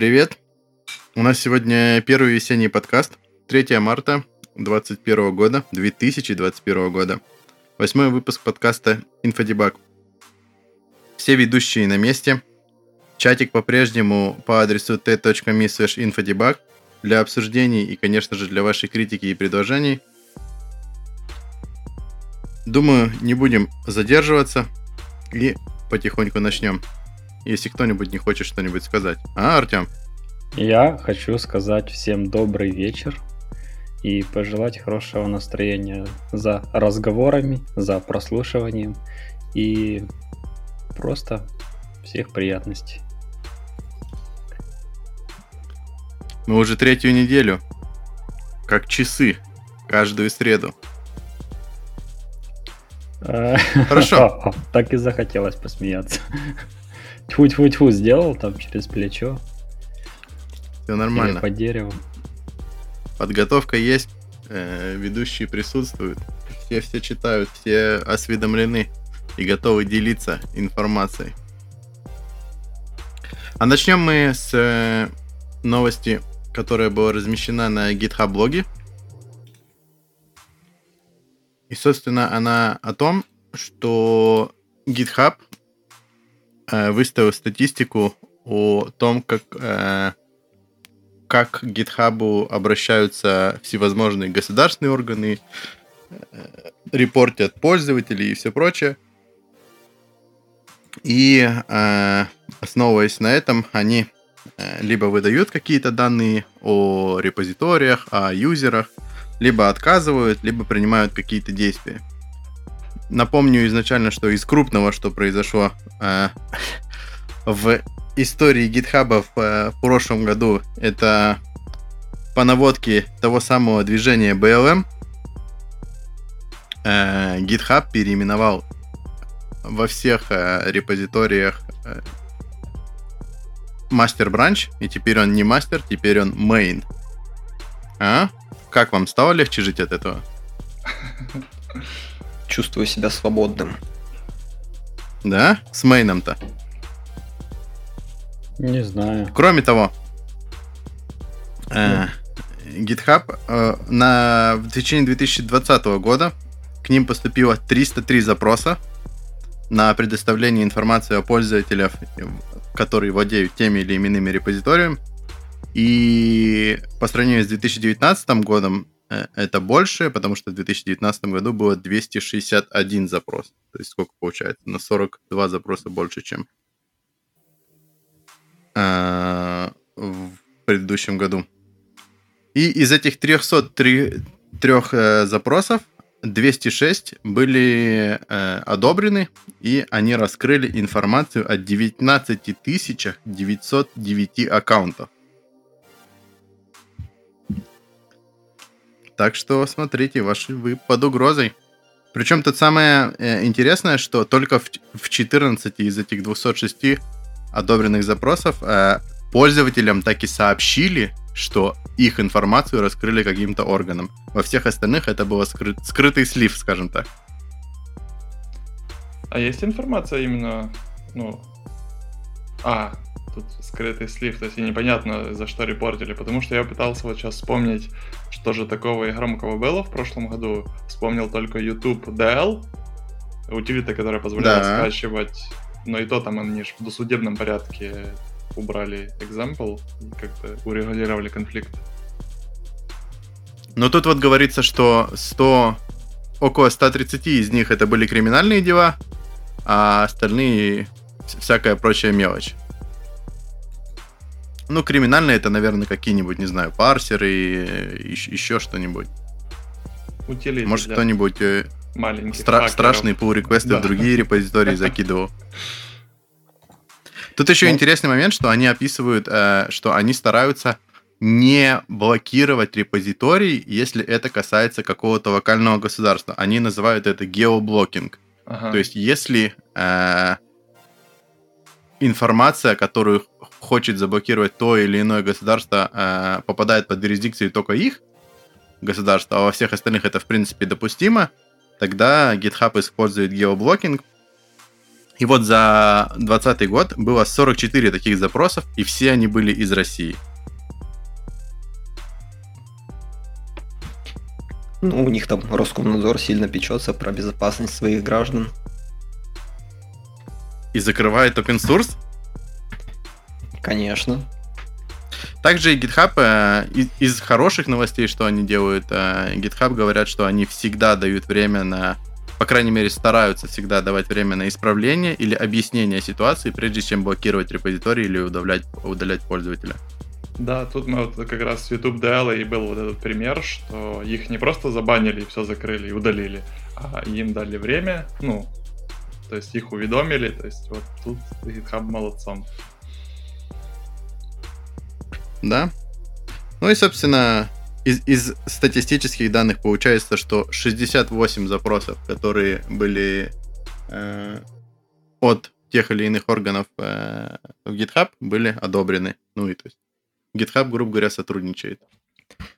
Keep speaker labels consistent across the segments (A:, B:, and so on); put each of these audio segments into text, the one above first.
A: Привет! У нас сегодня первый весенний подкаст. 3 марта 2021 года, 2021 года. Восьмой выпуск подкаста «Инфодебаг». Все ведущие на месте. Чатик по-прежнему по адресу t.me для обсуждений и, конечно же, для вашей критики и предложений. Думаю, не будем задерживаться и потихоньку начнем. Если кто-нибудь не хочет что-нибудь сказать. А, Артем?
B: Я хочу сказать всем добрый вечер и пожелать хорошего настроения за разговорами, за прослушиванием и просто всех приятностей.
A: Мы уже третью неделю, как часы, каждую среду.
B: Хорошо. Так и захотелось посмеяться. Тьфу-тьфу-тьфу сделал там через плечо.
A: Все нормально. Или
B: по дереву.
A: Подготовка есть, э, ведущие присутствуют, все все читают, все осведомлены и готовы делиться информацией. А начнем мы с э, новости, которая была размещена на GitHub блоге. И, собственно, она о том, что GitHub выставил статистику о том, как, э, как к GitHub обращаются всевозможные государственные органы, э, репортят пользователей и все прочее. И э, основываясь на этом, они э, либо выдают какие-то данные о репозиториях, о юзерах, либо отказывают, либо принимают какие-то действия. Напомню изначально, что из крупного, что произошло э, в истории GitHub в, э, в прошлом году, это по наводке того самого движения BLM, э, GitHub переименовал во всех э, репозиториях э, мастер бранч, и теперь он не мастер, теперь он main. А? Как вам стало легче жить от этого?
C: Чувствую себя свободным.
A: Да? С мейном-то?
B: Не знаю.
A: Кроме того, э, GitHub э, на, в течение 2020 года к ним поступило 303 запроса на предоставление информации о пользователях, которые владеют теми или иными репозиториями. И по сравнению с 2019 годом это больше, потому что в 2019 году было 261 запрос. То есть сколько получается? На 42 запроса больше, чем э, в предыдущем году. И из этих 303 трех э, запросов 206 были э, одобрены, и они раскрыли информацию о 19 909 аккаунтов. Так что смотрите, ваши вы под угрозой. Причем тут самое э, интересное, что только в, в 14 из этих 206 одобренных запросов э, пользователям так и сообщили, что их информацию раскрыли каким-то органом. Во всех остальных это был скры- скрытый слив, скажем так.
D: А есть информация именно, ну, а, тут скрытый слив, то есть непонятно, за что репортили, потому что я пытался вот сейчас вспомнить, что же такого и громкого было в прошлом году. Вспомнил только YouTube DL, утилита, которая позволяет да. скачивать, но и то там они же в досудебном порядке убрали example и как-то урегулировали конфликт.
A: Но тут вот говорится, что 100, около 130 из них это были криминальные дела, а остальные всякая прочая мелочь. Ну, криминальные это, наверное, какие-нибудь, не знаю, парсеры, еще, еще что-нибудь. Утилиты Может, кто-нибудь э, стра- страшные pull реквесты да. в другие репозитории закидывал. Тут еще ну. интересный момент, что они описывают, э, что они стараются не блокировать репозиторий, если это касается какого-то локального государства. Они называют это геоблокинг. Ага. То есть, если э, информация, которую хочет заблокировать то или иное государство, э, попадает под юрисдикцию только их государства, а во всех остальных это в принципе допустимо, тогда GitHub использует геоблокинг И вот за 2020 год было 44 таких запросов, и все они были из России.
C: Ну, у них там Роскомнадзор сильно печется про безопасность своих граждан.
A: И закрывает open source?
C: Конечно.
A: Также и GitHub, э, из, из хороших новостей, что они делают, э, GitHub говорят, что они всегда дают время на, по крайней мере, стараются всегда давать время на исправление или объяснение ситуации, прежде чем блокировать репозиторий или удалять, удалять пользователя.
D: Да, тут мы вот как раз с YouTube DL и был вот этот пример, что их не просто забанили и все закрыли и удалили, а им дали время, ну, то есть их уведомили, то есть вот тут GitHub молодцом.
A: Да. Ну и, собственно, из, из статистических данных получается, что 68 запросов, которые были э, от тех или иных органов э, в GitHub, были одобрены. Ну и то есть GitHub, грубо говоря, сотрудничает.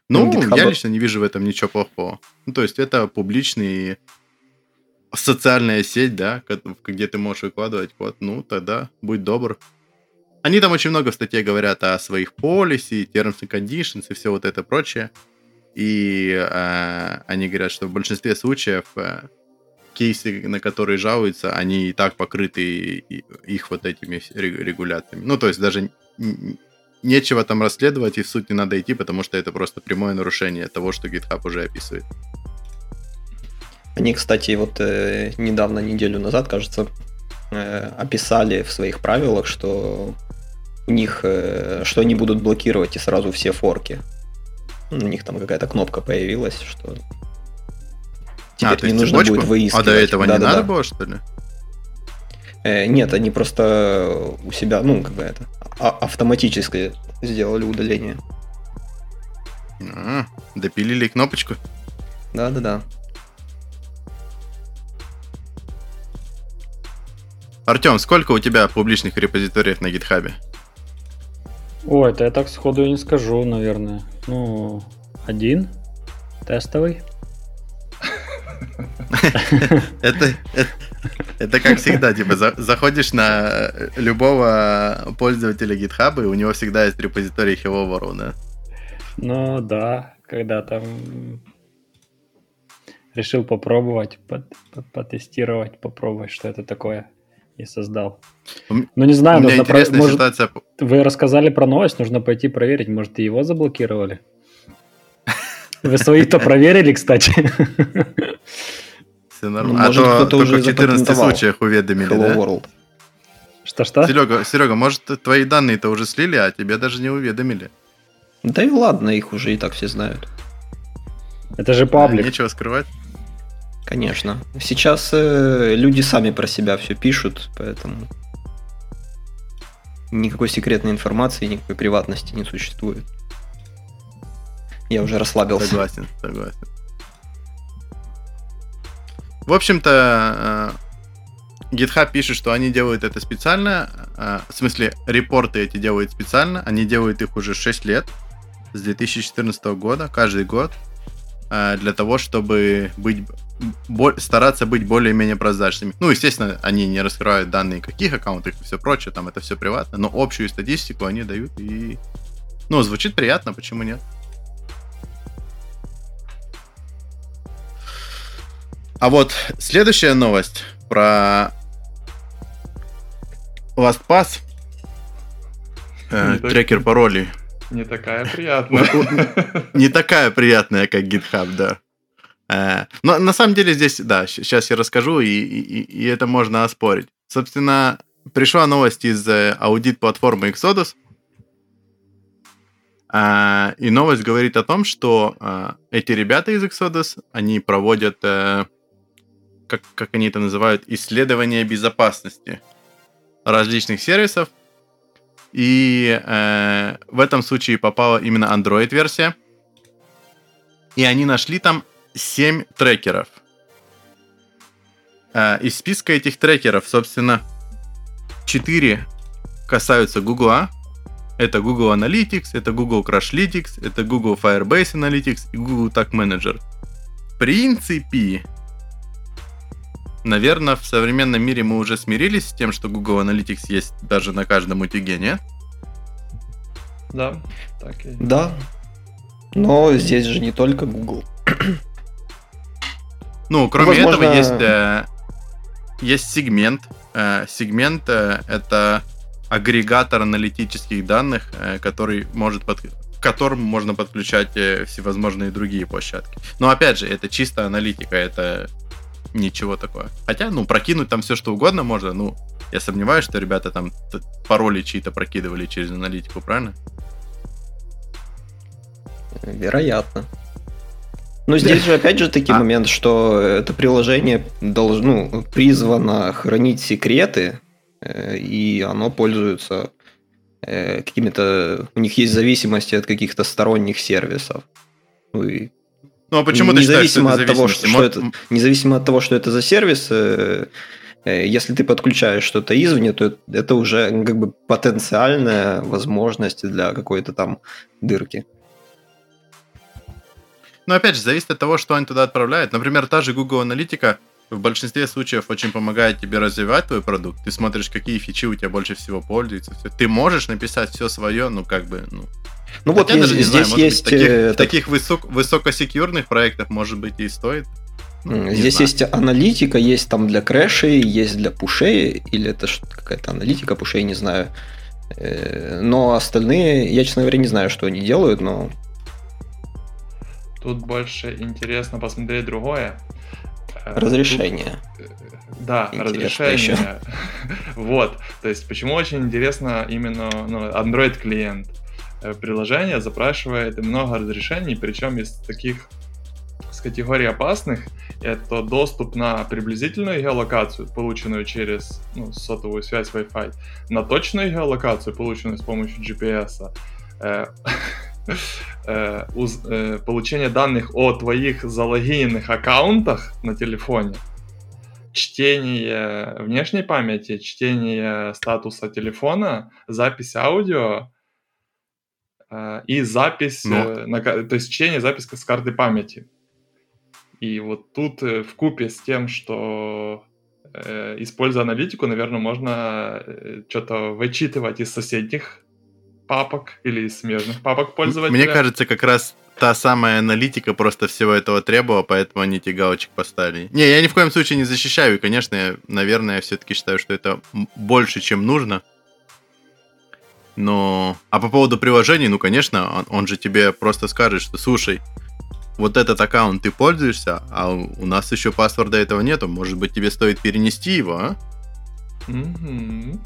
A: Ну, ну GitHub... я лично не вижу в этом ничего плохого. Ну, то есть это публичный социальная сеть, да, где ты можешь выкладывать код, ну, тогда будь добр, они там очень много в статье говорят о своих policy, terms and conditions и все вот это прочее. И э, они говорят, что в большинстве случаев э, кейсы, на которые жалуются, они и так покрыты их вот этими регуляциями. Ну, то есть даже нечего там расследовать, и в суть не надо идти, потому что это просто прямое нарушение того, что GitHub уже описывает.
C: Они, кстати, вот э, недавно, неделю назад, кажется, э, описали в своих правилах, что у них, э, что они будут блокировать и сразу все форки. У них там какая-то кнопка появилась, что
A: теперь а, не нужно цепочку? будет выискивать. А до этого да, не да, надо да. было, что ли?
C: Э, нет, они просто у себя, ну, как бы это, а- автоматически сделали удаление.
A: А, допилили кнопочку?
C: Да-да-да.
A: Артем, сколько у тебя публичных репозиториев на гитхабе?
B: О, это я так сходу и не скажу, наверное. Ну, один тестовый.
A: Это, это как всегда, типа, заходишь на любого пользователя GitHub, и у него всегда есть репозиторий World, да?
B: Ну да, когда там решил попробовать, потестировать, попробовать, что это такое и создал. Ну, не знаю,
A: У меня нужно интересная про... может... ситуация.
B: Вы рассказали про новость, нужно пойти проверить. Может, и его заблокировали? Вы свои-то проверили, кстати.
A: Все нормально. Ну, а то только в 14 случаях уведомили, да? World.
B: Что-что?
A: Серега, Серега, может, твои данные-то уже слили, а тебя даже не уведомили?
C: Да и ладно, их уже и так все знают.
B: Это же паблик.
A: Нечего скрывать.
C: Конечно. Сейчас э, люди сами про себя все пишут, поэтому никакой секретной информации, никакой приватности не существует. Я уже расслабился.
A: Согласен, согласен. В общем-то, э, GitHub пишет, что они делают это специально. Э, в смысле, репорты эти делают специально. Они делают их уже 6 лет. С 2014 года, каждый год. Э, для того, чтобы быть стараться быть более-менее прозрачными. Ну, естественно, они не раскрывают данные каких аккаунтов и все прочее, там это все приватно, но общую статистику они дают и... Ну, звучит приятно, почему нет? А вот следующая новость про LastPass. Э, трекер паролей.
D: Не такая приятная.
A: Не такая приятная, как GitHub, да. Э, но на самом деле здесь, да, сейчас я расскажу, и, и, и это можно оспорить. Собственно, пришла новость из э, аудит-платформы Exodus, э, и новость говорит о том, что эти ребята из Exodus, они проводят, как, как они это называют, исследование безопасности различных сервисов, и в этом случае попала именно Android-версия, и они нашли там 7 трекеров. А, из списка этих трекеров, собственно, 4 касаются Google. Это Google Analytics, это Google Crashlytics, это Google Firebase Analytics и Google Tag Manager. В принципе, наверное, в современном мире мы уже смирились с тем, что Google Analytics есть даже на каждом утюге, нет?
D: Да, так и
C: Да. Но здесь же не только Google.
A: Ну, кроме
C: Возможно-
A: этого, есть, э, есть сегмент. Э, сегмент э, это агрегатор аналитических данных, э, который может под... к которому можно подключать э, всевозможные другие площадки. Но опять же, это чисто аналитика, это ничего такое. Хотя, ну, прокинуть там все что угодно можно. Ну, я сомневаюсь, что ребята там пароли чьи-то прокидывали через аналитику, правильно?
C: Вероятно. Но здесь же опять же таки
A: А.
C: момент, что это приложение должно, ну, призвано хранить секреты, э, и оно пользуется э, какими-то... У них есть зависимости от каких-то сторонних сервисов. Ну и
A: Ну, а почему ты считаешь, что
C: Независимо
A: это
C: от того, что
A: Мо-
C: это- независимо от того, что это за сервис, э, если ты подключаешь что-то извне, то это уже ну, как бы потенциальная возможность для какой-то там дырки.
A: Но опять же, зависит от того, что они туда отправляют. Например, та же Google Аналитика в большинстве случаев очень помогает тебе развивать твой продукт. Ты смотришь, какие фичи у тебя больше всего пользуются. всё. Ты можешь написать все свое, ну как бы, ну.
C: Ну вот
A: Хотя
C: есть-
A: даже не знаю,
C: здесь
A: может быть,
C: есть
A: таких,
C: э, этот-
A: таких высок, высокосекьюрных проектов, может быть, и стоит. Ну,
C: Здесь
A: знаю.
C: есть аналитика, есть там для крэшей, есть для пушей, или это какая-то аналитика пушей, не знаю. Э, Но остальные, я, честно говоря, не знаю, что они делают, но
D: Тут больше интересно посмотреть другое. Э,
C: разрешение.
D: тут, э, да,
C: Интересно
D: разрешение. вот. То есть, почему очень интересно именно ну, Android клиент. Э, Приложение запрашивает много разрешений, причем из таких с категорий опасных это доступ на приблизительную геолокацию, полученную через ну, сотовую связь Wi-Fi, на точную геолокацию, полученную с помощью GPS, получение данных о твоих залогиненных аккаунтах на телефоне, чтение внешней памяти, чтение статуса телефона, запись аудио э, и запись,
A: Ну.
D: э, на ка- то есть чтение, запись с карты памяти. И вот тут в купе с тем, что э, используя аналитику, наверное, можно что-то вычитывать из соседних папок или смежных папок пользователя.
A: Мне кажется, как раз та самая аналитика просто всего этого требовала, поэтому они эти галочек поставили. Не, я ни в коем случае не защищаю, и, конечно, я, наверное, я все-таки считаю, что это больше, чем нужно. Но... А по поводу приложений, ну, конечно, он, он же тебе просто скажет, что, слушай, вот этот аккаунт ты пользуешься, а у, нас еще паспорта этого нету, может быть, тебе стоит перенести его, а?
D: Мгм.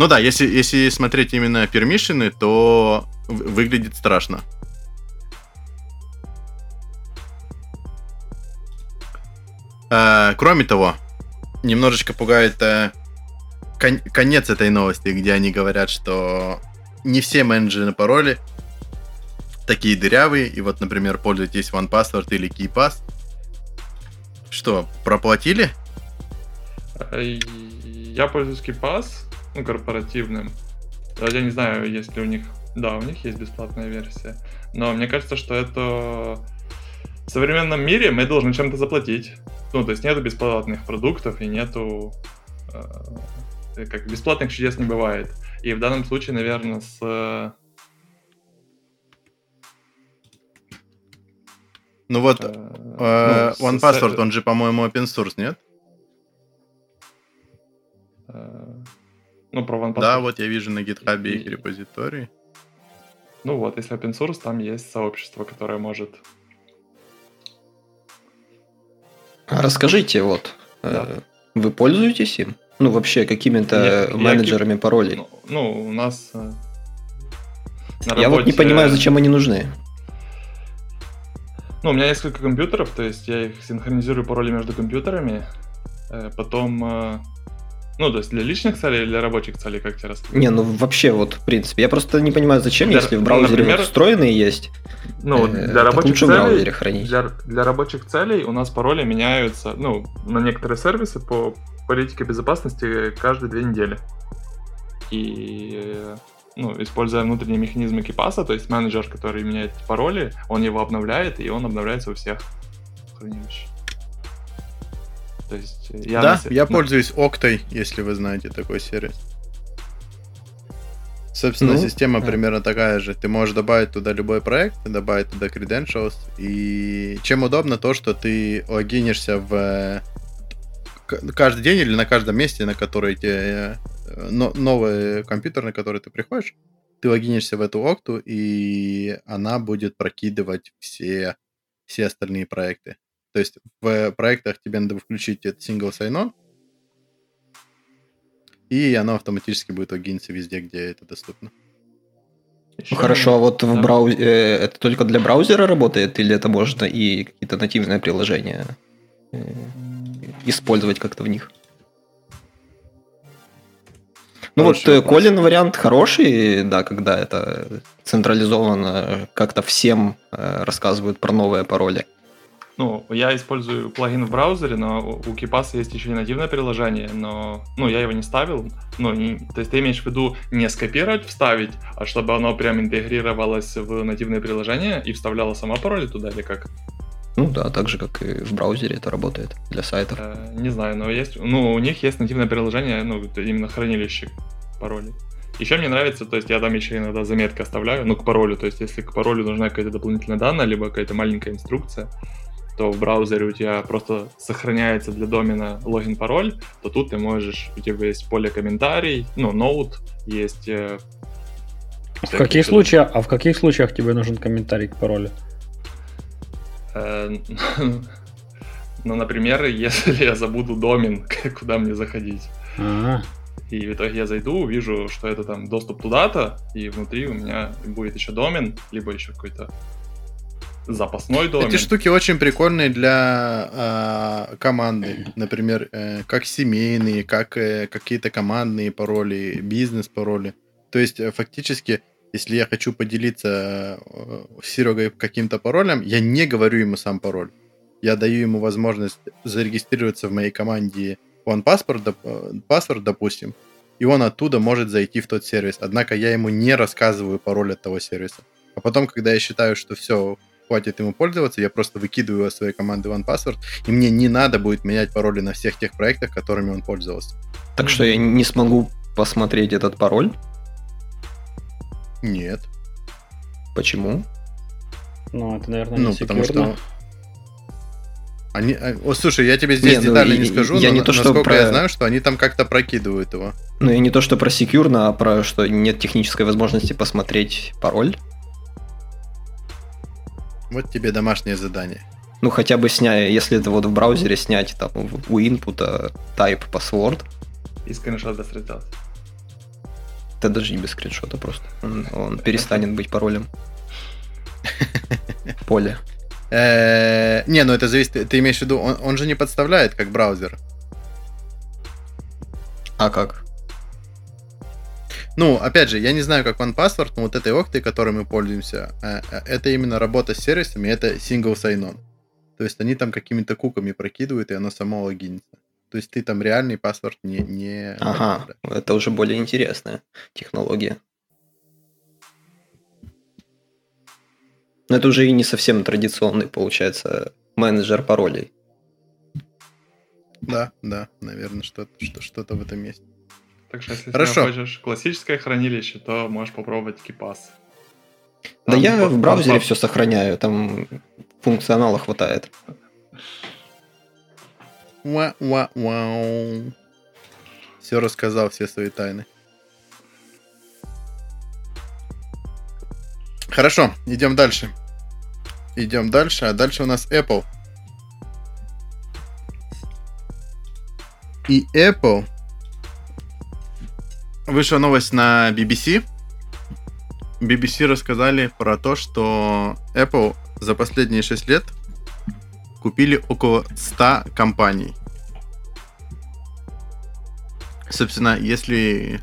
A: Ну да, если, если смотреть именно пермишины, то выглядит страшно. Э, кроме того, немножечко пугает э, кон- конец этой новости, где они говорят, что не все менеджеры на пароли такие дырявые, и вот, например, пользуйтесь OnePassword или KeyPass. Что, проплатили?
D: Э, Я пользуюсь KeePass, ну, корпоративным. Я не знаю, есть ли у них... Да, у них есть бесплатная версия. Но мне кажется, что это... В современном мире мы должны чем-то заплатить. Ну, то есть нету бесплатных продуктов и нету... э, Как бесплатных чудес не бывает. И в данном случае, наверное, с...
A: Ну вот,
D: э,
A: э,
D: ну,
A: OnePassword,
D: с-
A: он же, по-моему, open source, нет?
D: э, Ну, про OnePassword.
A: Да, вот я вижу на GitHub их
D: И-
A: репозиторий.
D: Ну вот, если open source, там есть сообщество, которое может...
C: А расскажите, вот,
D: Да.
C: э, вы пользуетесь им? Ну, вообще, какими-то
D: Я- я
C: менеджерами паролей?
D: Ну, ну, у нас... э, на
C: Я вот не
D: работе-
C: понимаю, зачем они нужны.
D: Ну, у меня несколько компьютеров, то есть я их синхронизирую пароли между компьютерами. э, Потом... Ну, то есть для личных целей или для рабочих целей, как тебе рассказать?
C: Не, ну вообще, вот, в принципе, я просто не понимаю, зачем,
D: Для-
C: если в браузере
D: например,
C: встроенные есть.
D: Ну,
C: э,
D: для рабочих целей...
C: хранить.
D: Для, для рабочих целей у нас пароли меняются, ну, на некоторые сервисы по политике безопасности каждые две недели. И, ну, используя внутренние механизмы кипаса, то есть менеджер, который меняет пароли, он его обновляет, и он обновляется у всех хранилищ. То есть я
A: да,
D: на
A: я
D: на-
A: пользуюсь Октой, если вы знаете такой сервис. Собственно,
C: Ну,
A: система
C: да.
A: примерно такая же. Ты можешь добавить туда любой проект, добавить туда credentials. И чем удобно то, что ты логинишься в э, каждый день или на каждом месте, на который тебе э, но- новый компьютер, на который ты приходишь, ты логинишься в эту окту, и она будет прокидывать все, все остальные проекты. То есть в проектах тебе надо включить этот single sign-on, и оно автоматически будет логиниться везде, где это доступно.
D: Ещё
C: Ну, Хорошо, а вот в
D: да.
C: браузе это только для браузера работает, или это можно и какие-то нативные приложения э, использовать как-то в них? Ну вот э,
A: вопрос.
C: Колин вариант хороший, да, когда это централизованно как-то всем э, рассказывают про новые пароли.
D: Ну, я использую плагин в браузере, но у KeePass есть еще и нативное приложение, но, ну, я его не ставил. Ну, не- то есть ты имеешь в виду не скопировать, вставить, а чтобы оно прям интегрировалось в нативное приложение и вставляло сама пароли туда или как?
C: Ну да, так же, как и в браузере это работает для сайтов.
D: Э, не знаю, но есть, ну, у них есть нативное приложение, ну, именно хранилище паролей. Еще мне нравится, то есть я там еще иногда заметки оставляю, ну, к паролю, то есть если к паролю нужна какая-то дополнительная данная, либо какая-то маленькая инструкция, то в браузере у тебя просто сохраняется для домена логин-пароль, то тут ты можешь, у тебя есть поле комментарий, ну, ноут, есть... э,
B: В каких случаях, а в каких случаях тебе нужен комментарий к паролю?
D: э, Ну, например, если я забуду домен, куда мне заходить.
B: А,
D: И в итоге я зайду, увижу, что это там доступ туда-то, и внутри у меня будет еще домен, либо еще какой-то запасной домен.
A: Эти штуки очень прикольные для а, команды. Например, э, как семейные, как э, какие-то командные пароли, бизнес-пароли. То есть, э, фактически, если я хочу поделиться э, с Серегой каким-то паролем, я не говорю ему сам пароль. Я даю ему возможность зарегистрироваться в моей команде OnePassword, э, Password, допустим, и он оттуда может зайти в тот сервис. Однако я ему не рассказываю пароль от того сервиса. А потом, когда я считаю, что все, хватит ему пользоваться, я просто выкидываю из своей команды OnePassword, и мне не надо будет менять пароли на всех тех проектах, которыми он пользовался.
C: Так что я не смогу посмотреть этот пароль.
A: Нет.
C: Почему?
B: ну, это, наверное,
A: Ну,
B: не
A: потому что... Они, а, о, слушай, я тебе здесь
C: Не, ну,
A: детально
C: и-
A: не скажу,
C: я
A: но
C: не то, что
A: насколько
C: про-
A: я знаю, что они там как-то прокидывают его.
C: Ну, и не то, что про секьюрно, а про что нет технической возможности посмотреть пароль.
A: Вот тебе домашнее задание.
C: Ну, хотя бы снять, если это вот в браузере снять там в- у инпута type password,
D: И скриншот сделать.
C: это даже не без скриншота просто. Он, он перестанет быть паролем. Поле.
A: Э, Не, ну это зависит, ты имеешь в виду, он же не подставляет как браузер.
C: А как?
A: Ну, опять же, я не знаю, как паспорт, но вот этой октой, которой мы пользуемся, э, э, это именно работа с сервисами, это single sign-on. То есть они там какими-то куками прокидывают, и оно само логинится. То есть ты там реальный паспорт не... не
C: Ага, это уже более интересная технология. Но это уже и не совсем традиционный, получается, менеджер паролей.
A: Да, да, наверное, что-то что, что-то в этом есть.
D: Так что если
A: Хорошо.
D: ты хочешь классическое хранилище, то можешь попробовать KeePass.
C: Да я в браузере все сохраняю, там функционала хватает.
A: Уа-уа-уау. Все рассказал, все свои тайны. Хорошо, идем дальше. Идем дальше, а дальше у нас Apple. И Apple вышла новость на BBC. BBC рассказали про то, что Apple за последние 6 лет купили около 100 компаний. Собственно, если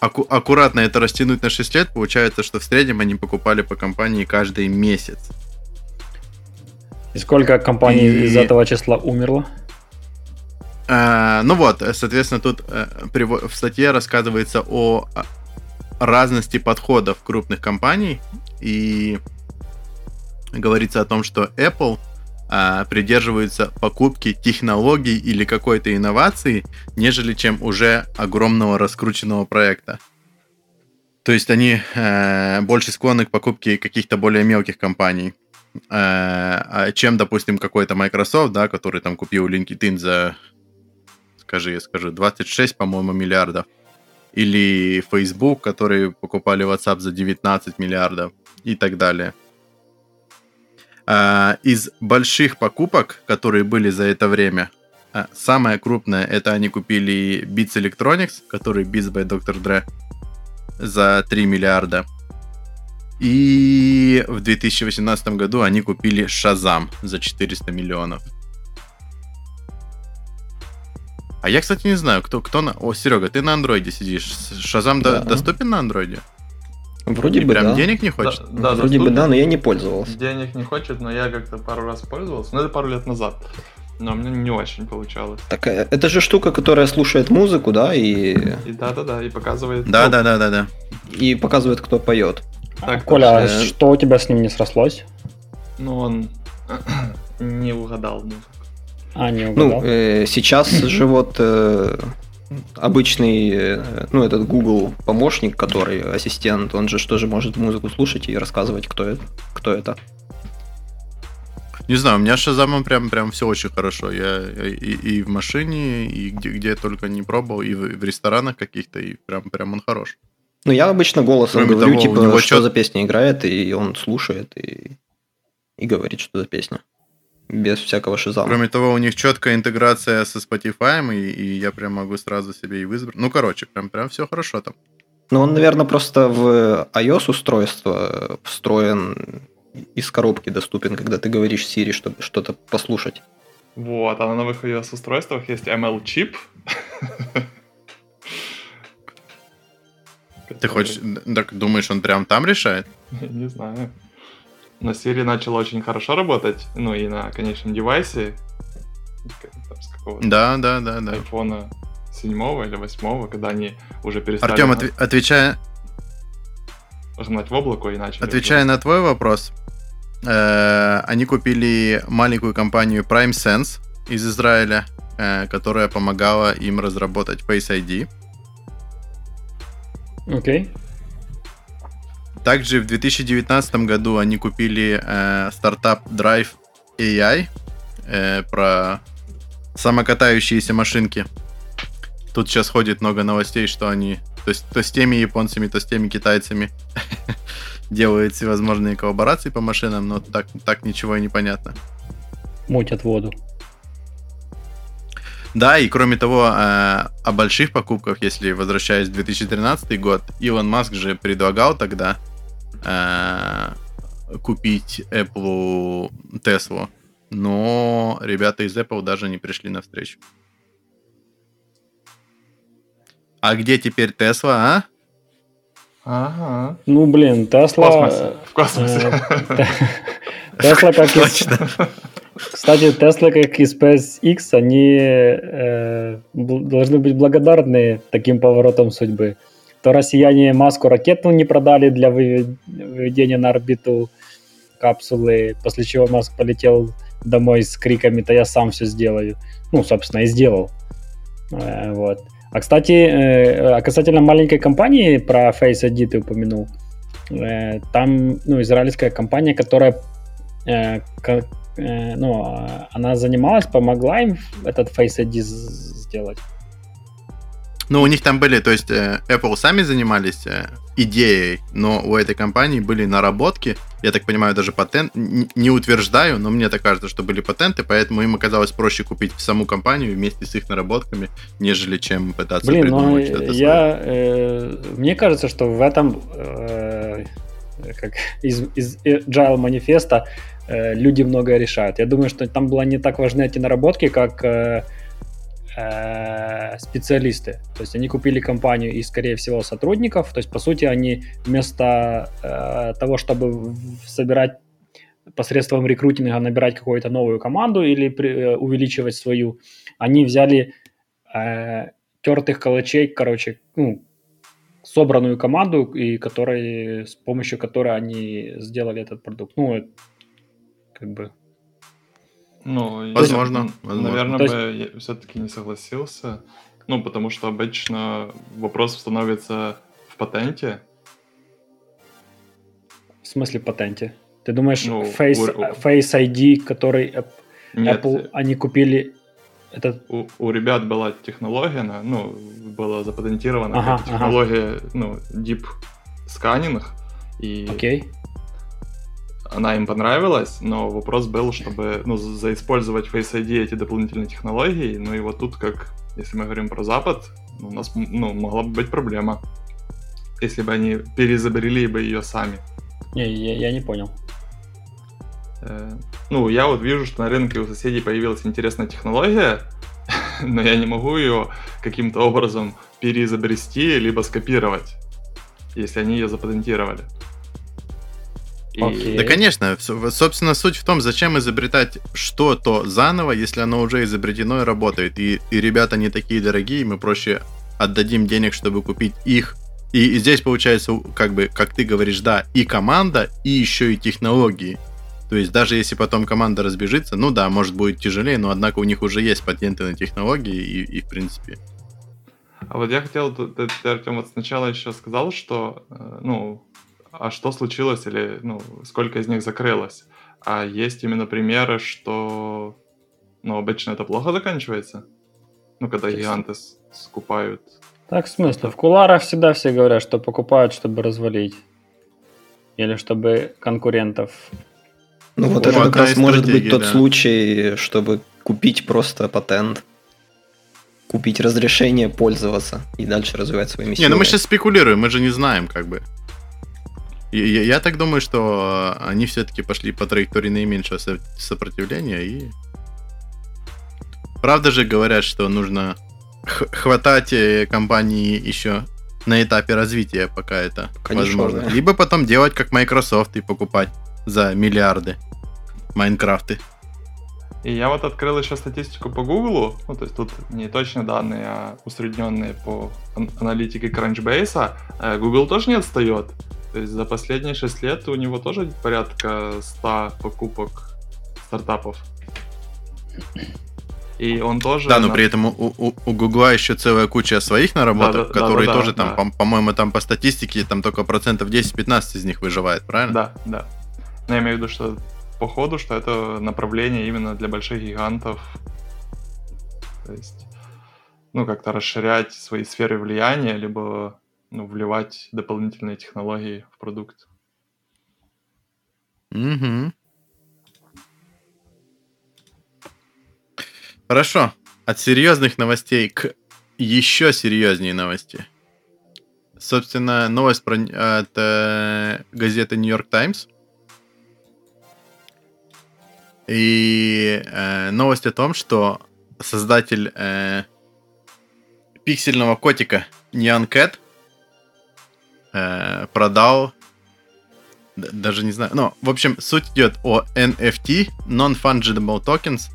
A: аку- аккуратно это растянуть на 6 лет, получается, что в среднем они покупали по компании каждый месяц.
B: И сколько компаний
A: И-
B: из этого числа умерло?
A: А, ну вот, э, соответственно, тут э, в статье рассказывается о а, разности подходов крупных компаний и говорится о том, что Apple а, придерживаются покупки технологий или какой-то инновации, нежели чем уже огромного раскрученного проекта. То есть они э, больше склонны к покупке каких-то более мелких компаний, э, а чем, допустим, какой-то Microsoft, да, который там купил LinkedIn за, скажи, я скажу, 26, по-моему, миллиардов. Или Facebook, которые покупали WhatsApp за 19 миллиардов и так далее. Э, из больших покупок, которые были за это время, э, самая крупная, это они купили Beats Electronics, который Beats by Dr. Dre, за 3 миллиарда. И в 2018 году они купили Шазам за 400 миллионов. А я, кстати, не знаю, кто, кто на... О, Серега, ты на андроиде сидишь. Шазам да. до... доступен на андроиде?
C: Вроде И бы
A: прям
C: да.
A: денег не хочет?
C: Да, да Вроде бы да, но я не пользовался.
D: Денег не хочет, но я как-то пару раз пользовался. Ну, это пару лет назад. Но мне не очень получалось.
C: Так э, это же штука, которая слушает музыку, да, и...
D: И да-да-да, и показывает...
A: Да-да-да-да-да.
C: И показывает, кто поет.
B: Так, Коля, а что у тебя с ним не срослось?
D: Ну, он не угадал музыку.
B: А, не
C: ну, угадал? Ну, э, сейчас же вот э, обычный, э, ну, этот Google помощник, который ассистент, он же тоже может музыку слушать и рассказывать, кто это. Кто это.
A: Не знаю, у меня с Шазамом прям, прям все очень хорошо. Я и, и в машине, и где, где я только не пробовал, и в, в ресторанах каких-то, и прям, прям он хорош.
C: Ну, я обычно голосом Кроме говорю, того, типа, него что чет... за песня играет, и он слушает, и, и говорит, что за песня. Без всякого шизама.
A: Кроме того, у них четкая интеграция со Spotify, и, и я прям могу сразу себе и выбрать. Ну, короче, прям, прям все хорошо там.
C: Ну, он, наверное, просто в iOS устройство встроен из коробки доступен, когда ты говоришь Siri, чтобы что-то послушать.
D: Вот, а на новых iOS устройствах есть ML-чип.
A: Ты хочешь, так думаешь, он прям там решает?
D: Не знаю. Но Siri начала очень хорошо работать, ну и на конечном девайсе,
A: с какого-то да, да, да, да.
D: айфона 7 или 8, когда они уже перестали...
A: Артем, отв- отвечая...
D: Гнать в облако и начали...
A: Отвечая на твой вопрос, Э, они купили маленькую компанию Prime Sense из Израиля, э, которая помогала им разработать Face ID.
B: Окей. Okay.
A: Также в 2019 году они купили э, стартап Drive AI э, про самокатающиеся машинки. Тут сейчас ходит много новостей, что они то, есть, то с теми японцами, то с теми китайцами делает всевозможные коллаборации по машинам, но так, так ничего и не понятно.
B: Мутят воду.
A: Да, и кроме того, э, о больших покупках, если возвращаясь в 2013 год, Илон Маск же предлагал тогда э, купить Apple Tesla, но ребята из Apple даже не пришли на встречу. А где теперь Tesla, а?
D: Ага.
B: Ну, блин, Тесла...
D: В космосе. В космосе.
B: Тесла как из... Кстати, Тесла как и SpaceX, они э, должны быть благодарны таким поворотом судьбы. То россияне Маску ракету не продали для выведения на орбиту капсулы, после чего Маск полетел домой с криками «то я сам все сделаю». Ну, собственно, и сделал. Э, вот. А, кстати, э, а касательно маленькой компании, про Face ID ты упомянул, э, там, ну, израильская компания, которая, ну, она занималась, помогла им этот Face ID сделать.
A: Ну, у них там были, то есть Apple сами занимались идеей, но у этой компании были наработки, я так понимаю, даже патент, не утверждаю, но мне так кажется, что были патенты, поэтому им оказалось проще купить саму компанию вместе с их наработками, нежели чем пытаться
B: Блин, придумать что-то я, э, Мне кажется, что в этом, э, как из, из Agile манифеста, э, люди многое решают. Я думаю, что там было не так важны эти наработки, как... Э, Э, специалисты. То есть они купили компанию и, скорее всего, сотрудников. То есть, по сути, они вместо э, того, чтобы собирать посредством рекрутинга набирать какую-то новую команду или при, э, увеличивать свою, они взяли э, тертых калачей, короче, ну, собранную команду, и которой, с помощью которой они сделали этот продукт. Ну, как бы
D: Ну, я,
A: Возможно,
D: м,
A: возможно.
D: наверное,
B: есть-
D: бы я все-таки не согласился. Ну, потому что обычно вопрос становится в патенте.
B: В смысле патенте? Ты думаешь,
D: Ну,
B: Face,
D: у-
B: Face ID, который
D: Нет,
B: Apple, они купили этот...
D: у, у ребят была технология, ну, была запатентирована
B: Ага,
D: технология, ну, deep сканинг, и
B: Окей.
D: Она им понравилась, но вопрос был, чтобы, ну, за- заиспользовать Face ID эти дополнительные технологии, ну и вот тут, как, если мы говорим про Запад, у нас, ну, могла бы быть проблема, если бы они переизобрели бы ее сами.
B: Не, я, я не понял.
D: Э, Ну, я вот вижу, что на рынке у соседей появилась интересная технология, но я не могу ее каким-то образом переизобрести либо скопировать, если они ее запатентировали.
B: Окей.
A: Да, конечно. Собственно, суть в том, зачем изобретать что-то заново, если оно уже изобретено и работает. И, и ребята не такие дорогие, мы проще отдадим денег, чтобы купить их. И, и здесь получается, как бы, как ты говоришь, да, и команда, и еще и технологии. То есть даже если потом команда разбежится, ну да, может будет тяжелее, но однако у них уже есть патенты на технологии, и, и в принципе.
D: А вот я хотел, ты, ты, Артем, вот сначала еще сказал, что, э, ну, а что случилось или, ну, сколько из них закрылось. А есть именно примеры, что, ну, обычно это плохо заканчивается. Ну, когда
B: Есть.
D: гиганты скупают.
B: Так, в смысле, в куларах всегда все говорят, что покупают, чтобы развалить. Или чтобы конкурентов.
C: Ну вот
A: Вот,
C: это как раз может быть тот
A: да.
C: случай, чтобы купить просто патент, купить разрешение пользоваться и дальше развивать своими
A: Не,
C: силами.
A: ну мы сейчас спекулируем, мы же не знаем, как бы. И я, я так думаю, что они все-таки пошли по траектории наименьшего со- сопротивления и... Правда же говорят, что нужно хватать э, компании еще на этапе развития, пока это
C: не
A: возможно.
C: шорно.
A: Либо потом делать как Microsoft и покупать за миллиарды Майнкрафты.
D: И я вот открыл еще статистику по Google, ну, то есть тут не точные данные, а усредненные по ан- аналитике Crunchbase. Э, Google тоже не отстает. То есть за последние 6 лет у него тоже порядка 100 покупок стартапов. И он тоже...
A: Да, но
D: на-
A: при этом у, у, у Гугла еще целая куча своих наработок,
D: Да, да, да,
A: которые
D: да, да,
A: тоже там,
D: да.
A: по- по-моему, там по статистике там только процентов 10-15 из них выживает, правильно?
D: Да, да. Но я имею в виду, что по ходу, что это направление именно для больших гигантов. То есть, ну, как-то расширять свои сферы влияния, либо ну, вливать дополнительные технологии в продукт.
A: Мгм. Хорошо. От серьезных новостей к еще серьезнее новости. Собственно, новость про, от э, газеты New York Times. И э, новость о том, что создатель э, пиксельного котика Nyan Cat э, продал даже не знаю. Ну, в общем, суть идет о NFT, Non-Fungible Tokens,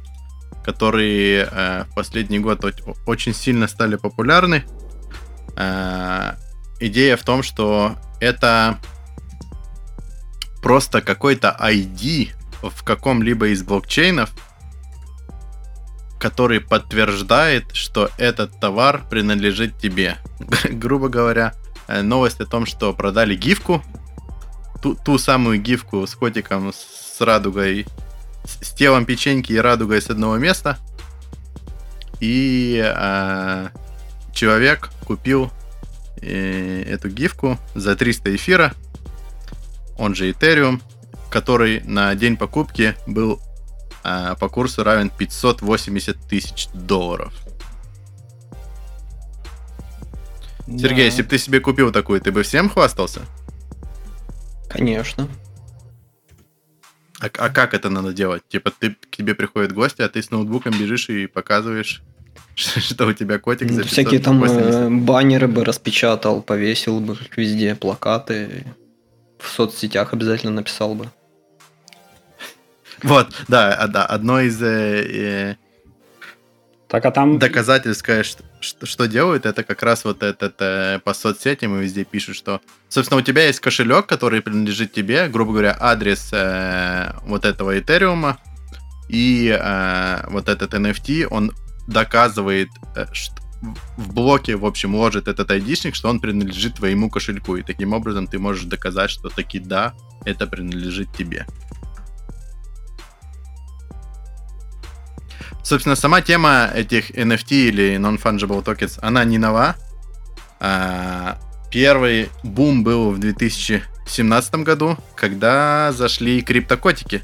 A: которые э, в последний год очень сильно стали популярны. Э, идея в том, что это просто какой-то ID в каком-либо из блокчейнов, который подтверждает, что этот товар принадлежит тебе. Грубо говоря, новость о том, что продали гифку, ту, ту самую гифку с котиком с радугой, с, с телом печеньки и радугой с одного места. И э, человек купил э, эту гифку за 300 эфира, он же Ethereum, который на день покупки был э, по курсу равен 580 тысяч долларов. Сергей, если бы ты себе купил такую, ты бы всем хвастался?
C: Конечно.
A: А, а как это надо делать? Типа ты к тебе приходят гости, а ты с ноутбуком бежишь и показываешь, что у тебя котик за
C: Ну, Всякие там
A: 580.
C: э, баннеры бы распечатал, повесил бы везде, плакаты. В соцсетях обязательно написал бы.
A: Вот, да, да, одно из э,
B: Так, а
A: э,
B: там...
A: доказательств, конечно, что, что делают, это как раз вот этот э, по соцсетям и везде пишут, что, собственно, у тебя есть кошелек, который принадлежит тебе, грубо говоря, адрес э, вот этого Этериума, И э, вот этот NFT, он доказывает, э, что в блоке, в общем, ложит этот айдишник, что он принадлежит твоему кошельку. И таким образом ты можешь доказать, что таки да, это принадлежит тебе. Собственно, сама тема этих NFT или Non-Fungible Tokens, она не нова. А, первый бум был в 2017 году, когда зашли криптокотики.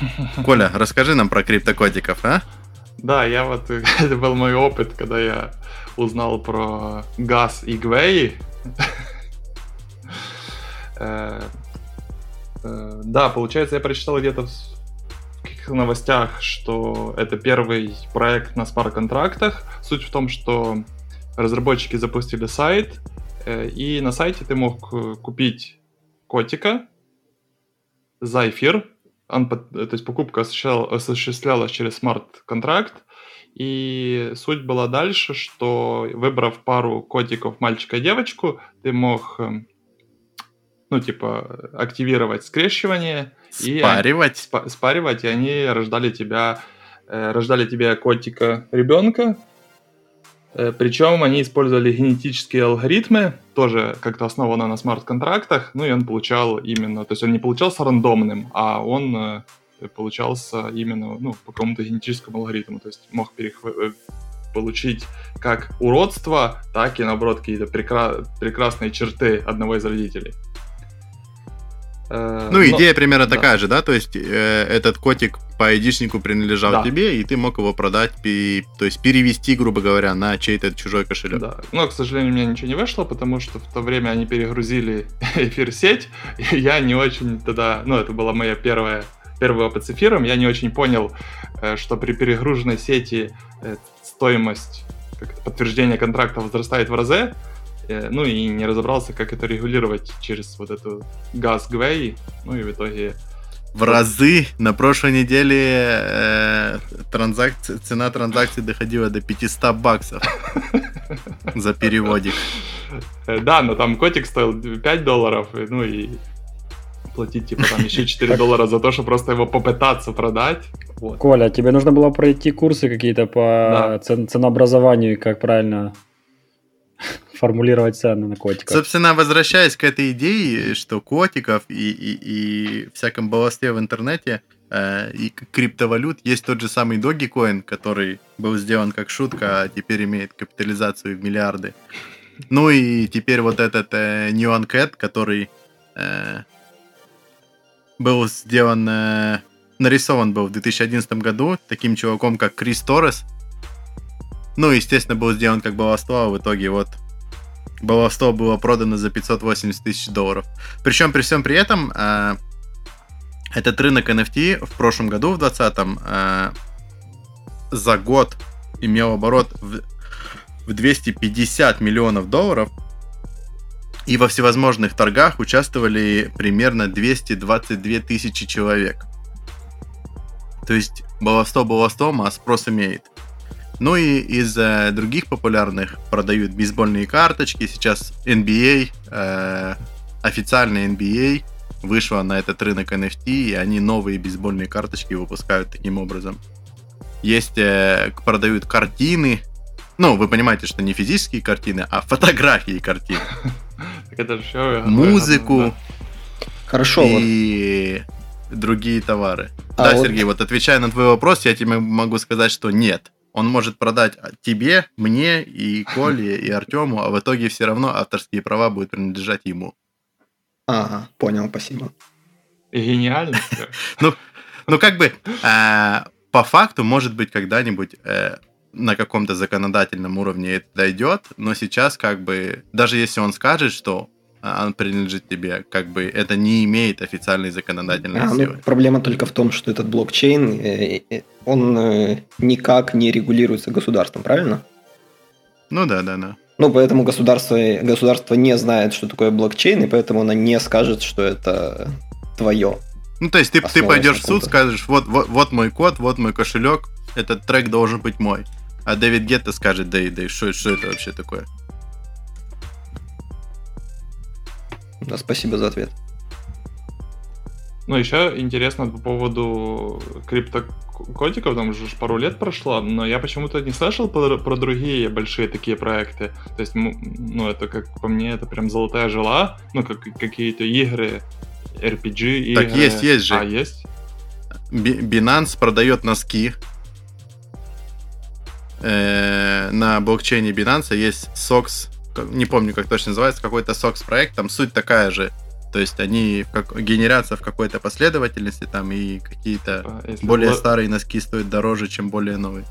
A: Коля, расскажи нам про криптокотиков, а?
D: Да, я вот, это был мой опыт, когда я узнал про газ и гвей. Э, э, да, получается, я прочитал где-то в новостях, что это первый проект на смарт-контрактах. Суть в том, что разработчики запустили сайт, э, и на сайте ты мог купить котика за эфир, он, то есть покупка осуществлялась через смарт-контракт, и суть была дальше, что выбрав пару котиков, мальчика и девочку, ты мог, ну, типа, активировать скрещивание.
A: Спаривать?
D: И, спа- спаривать, и они рождали тебя, э, рождали тебе котика ребенка, Э, Причем они использовали генетические алгоритмы, тоже как-то основано на смарт-контрактах, ну и он получал именно, то есть он не получался рандомным, а он э, получался именно ну, по какому-то генетическому алгоритму, то есть мог. Э, получить как уродство, так и наоборот какие-то прекра... прекрасные черты одного из родителей.
A: Э, ну, идея Но, примерно да. такая же, да? То есть э, этот котик по айдишнику принадлежал да. тебе, и ты мог его продать, пи, то есть перевести, грубо говоря, на чей-то чужой кошелек.
D: Да. Но, к сожалению, у меня ничего не вышло, потому что в то время они перегрузили эфир-сеть, и я не очень тогда... Ну, это была моя первая первый опыт с эфиром, я не очень понял, э, что при перегруженной сети э, стоимость подтверждения контракта возрастает в разы, ну и не разобрался, как это регулировать через вот эту газ Гвей, ну и в итоге...
A: В разы на прошлой неделе э, транзакция, цена транзакции доходила до 500 баксов за переводик.
D: Да, но там котик стоил 5 долларов, ну и платить типа там еще 4 доллара за то, чтобы просто его попытаться продать.
B: Вот. Коля, тебе нужно было пройти курсы какие-то по да. ценообразованию, как правильно формулировать цены на котиков.
A: Собственно, возвращаясь к этой идее, что котиков и, и, и всяком балласте в интернете э, и криптовалют есть тот же самый Dogecoin, который был сделан как шутка, а теперь имеет капитализацию в миллиарды. Ну и теперь вот этот э, Neon Cat, который э, был сделан, э, нарисован был в 2011 году таким чуваком, как Крис Торрес. Ну, естественно, был сделан как балластво, а в итоге вот баловство было продано за 580 тысяч долларов. Причем при всем при этом э, этот рынок NFT в прошлом году, в 2020, э, за год имел оборот в, в 250 миллионов долларов. И во всевозможных торгах участвовали примерно 222 тысячи человек. То есть баловство баловством, а спрос имеет. Ну и из э, других популярных продают бейсбольные карточки. Сейчас NBA, э, официальный NBA вышла на этот рынок NFT, и они новые бейсбольные карточки выпускают таким образом. Есть, э, продают картины. Ну, вы понимаете, что не физические картины, а фотографии картин. Это все. Музыку.
C: Хорошо.
A: И другие товары. А да, Сергей, вот отвечая на твой вопрос, я тебе могу сказать, что нет он может продать тебе, мне и Коле, и Артему, а в итоге все равно авторские права будут принадлежать ему.
C: Ага, понял, спасибо.
D: Гениально.
A: Ну, ну как бы а, по факту, может быть, когда-нибудь э, на каком-то законодательном уровне это дойдет, но сейчас как бы, даже если он скажет, что а, он принадлежит тебе, как бы это не имеет официальной законодательной а, ну, силы.
C: Ну, проблема только в том, что этот блокчейн, э, э, он э, никак не регулируется государством, правильно?
A: Ну да, да, да.
C: Ну, поэтому государство, государство не знает, что такое блокчейн, и поэтому оно не скажет, что это твое.
A: Ну, то есть ты, ты пойдешь в суд, скажешь, вот, вот, вот мой код, вот мой кошелек, этот трек должен быть мой. А Дэвид Гетта скажет, да и да, что, что это вообще такое?
C: Да, спасибо за ответ.
D: Ну, еще интересно по поводу криптокодиков, там уже пару лет прошло, но я почему-то не слышал про, про другие большие такие проекты. То есть, ну, это, как по мне, это прям золотая жила, ну, как какие-то игры, RPG игры.
A: Так есть, есть же.
D: А, есть?
A: Binance продает носки. Э, на блокчейне Binance есть SOX, не помню, как точно называется, какой-то SOX проект, там суть такая же то есть они как, генерятся в какой-то последовательности там и какие-то а, более было... старые носки стоят дороже, чем более новые.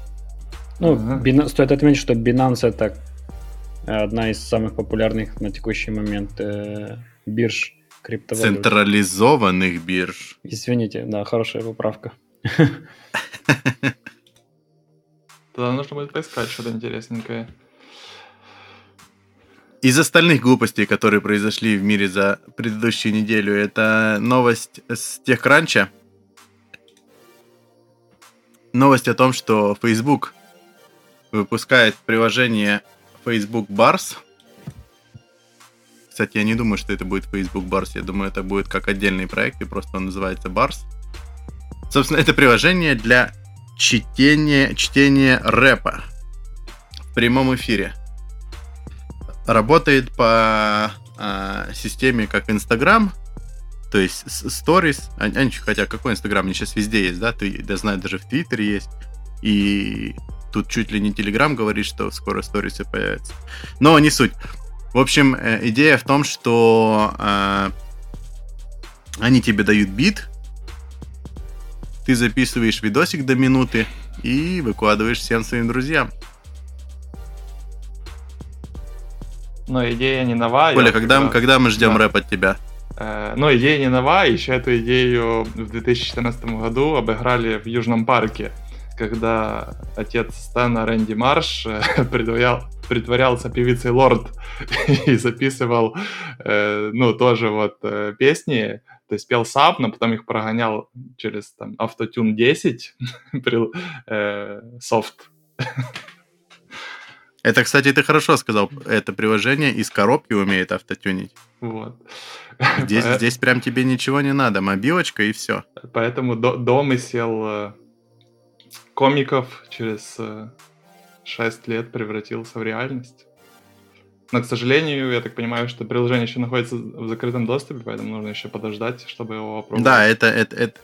B: Ну, ага. Binance, стоит отметить, что Binance это одна из самых популярных на текущий момент э, бирж криптовалют.
A: Централизованных бирж.
B: Извините, да, хорошая поправка.
D: Тогда нужно будет поискать что-то интересненькое.
A: Из остальных глупостей, которые произошли в мире за предыдущую неделю, это новость с TechCrunch. Новость о том, что Facebook выпускает приложение Facebook Bars. Кстати, я не думаю, что это будет Facebook Bars. Я думаю, это будет как отдельный проект, и просто он называется Bars. Собственно, это приложение для чтения, чтения рэпа в прямом эфире работает по а, системе как Инстаграм, то есть сторис, хотя какой Инстаграм, они сейчас везде есть, да, ты, я знаю, даже в Твиттере есть, и тут чуть ли не Телеграм говорит, что скоро сторисы появятся. Но не суть. В общем, э, идея в том, что э, они тебе дают бит, ты записываешь видосик до минуты и выкладываешь всем своим друзьям.
D: Но идея не новая.
A: Коля, когда, когда... когда мы ждем да. рэп от тебя?
D: Э, но идея не новая, еще эту идею в 2014 году обыграли в Южном парке, когда отец Стана Рэнди Марш э, притворял, притворялся певицей Лорд и записывал, э, ну, тоже вот песни, то есть пел сам, но потом их прогонял через там Автотюн 10, э, софт.
A: Это, кстати, ты хорошо сказал. Это приложение из коробки умеет автотюнить.
D: Вот.
A: Здесь, здесь прям тебе ничего не надо. Мобилочка и все.
D: Поэтому до, домысел э, комиков через 6 э, лет превратился в реальность. Но, к сожалению, я так понимаю, что приложение еще находится в закрытом доступе, поэтому нужно еще подождать, чтобы его
A: опробовать. Да, это, это, это,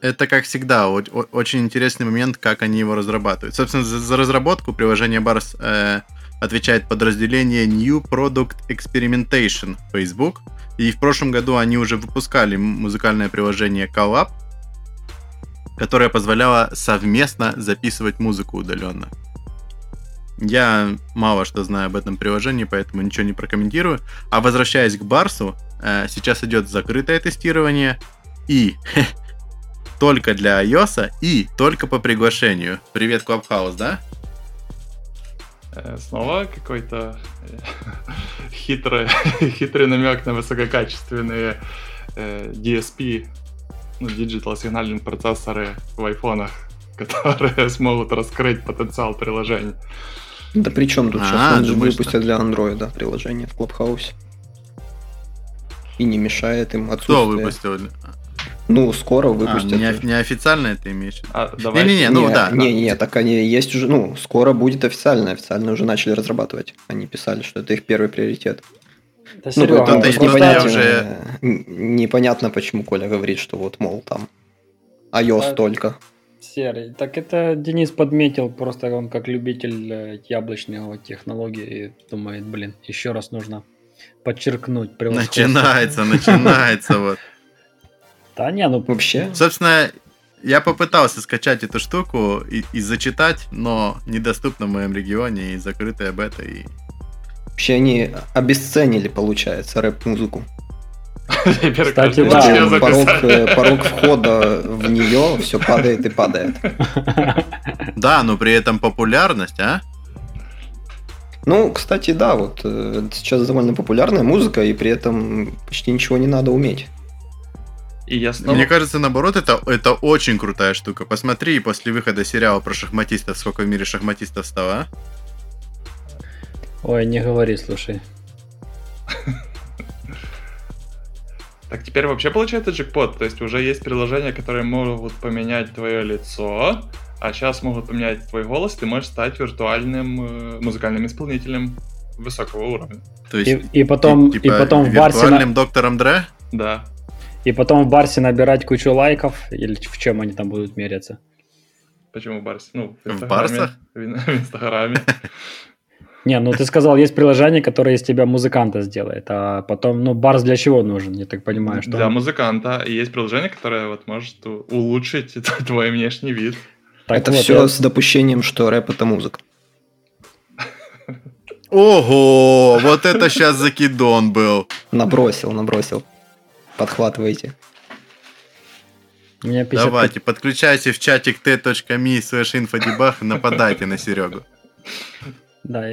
A: это как всегда, очень интересный момент, как они его разрабатывают. Собственно, за, разработку приложения Bars э, отвечает подразделение New Product Experimentation Facebook. И в прошлом году они уже выпускали музыкальное приложение Collab, которое позволяло совместно записывать музыку удаленно. Я мало что знаю об этом приложении, поэтому ничего не прокомментирую. А возвращаясь к Барсу, э, сейчас идет закрытое тестирование и только для iOS и только по приглашению. Привет, Clubhouse, да?
D: Э, снова какой-то э, хитрый, хитрый намек на высококачественные DSP, ну, Digital сигнальные процессоры в айфонах, которые смогут раскрыть потенциал приложений.
C: Да при чем тут? Сейчас а, он же выпустят для андроида приложение в Clubhouse. И не мешает им отсутствие. Кто выпустил? Ну, скоро выпустят. А,
A: не, неофициально это имеешь?
C: А, Не-не-не, ну не, да. Не-не, так они есть уже, ну, скоро будет официально, официально уже начали разрабатывать. Они писали, что это их первый приоритет. Да, ну, Серега, ну, непонятно, уже... непонятно, почему Коля говорит, что вот, мол, там iOS а... только.
B: Серый. Так это Денис подметил, просто он как любитель э, яблочного технологии думает, блин, еще раз нужно подчеркнуть
A: Начинается, начинается вот.
B: Да не, ну вообще.
A: Собственно, я попытался скачать эту штуку и, и зачитать, но недоступно в моем регионе и закрытая бета. И...
C: Вообще они обесценили, получается, рэп-музыку.
B: Кстати, да.
C: порог, э, порог входа в нее все падает и падает.
A: Да, но при этом популярность, а?
C: Ну, кстати, да, вот э, сейчас довольно популярная музыка, и при этом почти ничего не надо уметь.
A: И я снова... Мне кажется, наоборот, это, это очень крутая штука. Посмотри после выхода сериала про шахматистов, сколько в мире шахматистов стало, а?
B: Ой, не говори, слушай.
D: Так теперь вообще получается джекпот, то есть уже есть приложения, которые могут поменять твое лицо, а сейчас могут поменять твой голос, ты можешь стать виртуальным э, музыкальным исполнителем высокого уровня.
A: То есть,
B: И, и потом,
A: типа,
B: и потом в Барсе... на-
A: виртуальным доктором Дре?
D: Да.
B: И потом в Барсе набирать кучу лайков, или в чем они там будут меряться?
D: Почему в Барсе? Ну,
A: В. Барсах?
D: В в Инстаграме.
B: Не, ну ты сказал, есть приложение, которое из тебя музыканта сделает, а потом, ну, Барс для чего нужен, я так понимаю, что...
D: Для
B: он-
D: музыканта. И есть приложение, которое вот может улучшить твой внешний вид.
B: Так
C: это
B: вот,
C: все
B: я-
C: с допущением, что рэп это музыка.
A: Ого, вот это сейчас закидон был.
C: Набросил, набросил. Подхватывайте.
B: Меня 50
A: Давайте, подключайте в чатик t.me slash infodebug и нападайте на Серегу.
B: Да,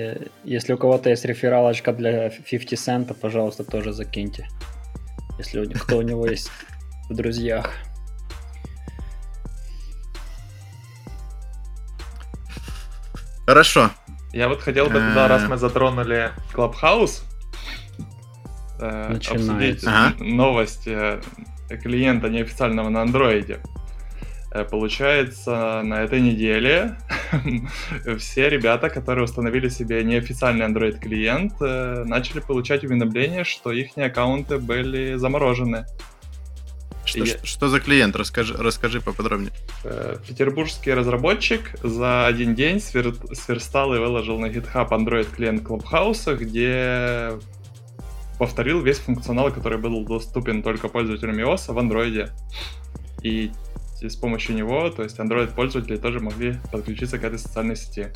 B: если у кого-то есть рефералочка для 50 цента, пожалуйста, тоже закиньте. Если у, кто у него есть в друзьях.
A: Хорошо.
D: Я вот хотел бы тогда, раз
A: Э.
D: мы затронули Clubhouse, э,
B: Начинается.
D: обсудить
A: Ага.
D: новость э, клиента неофициального на андроиде. Э, Получается, на этой неделе все ребята, которые установили себе неофициальный Android клиент, э, начали получать уведомления, что их аккаунты были заморожены.
A: Что,
D: Я-
A: что- за клиент? Расскажи, расскажи поподробнее.
D: Петербургский разработчик за один день свер- сверстал и выложил на GitHub Android клиент Clubhouse, где повторил весь функционал, который был доступен только пользователям iOS в Android. И с помощью него, то есть Android-пользователи тоже могли подключиться к этой социальной сети.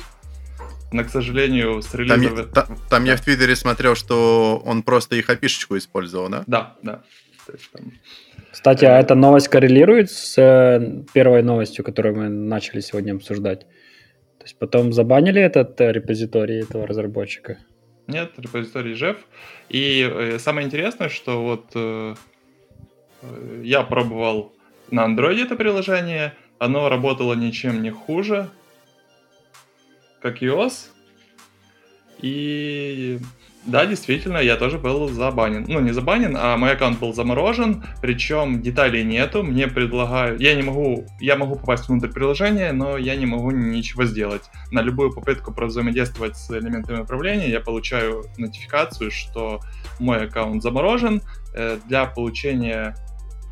D: Но, к сожалению, с
A: Там,
D: релиза...
A: я- та- там я в Твиттере смотрел, что он просто их опишечку использовал, да?
D: Да, да. То есть там-
B: Кстати, а эта новость коррелирует с э, первой новостью, которую мы начали сегодня обсуждать? То есть потом забанили этот э, репозиторий этого разработчика?
D: Нет, репозиторий Жев. И э, самое интересное, что вот э, я пробовал на Android это приложение, оно работало ничем не хуже, как iOS. И да, действительно, я тоже был забанен. Ну, не забанен, а мой аккаунт был заморожен, причем деталей нету. Мне предлагают... Я не могу... Я могу попасть внутрь приложения, но я не могу ничего сделать. На любую попытку взаимодействовать с элементами управления я получаю нотификацию, что мой аккаунт заморожен. Э, Для получения...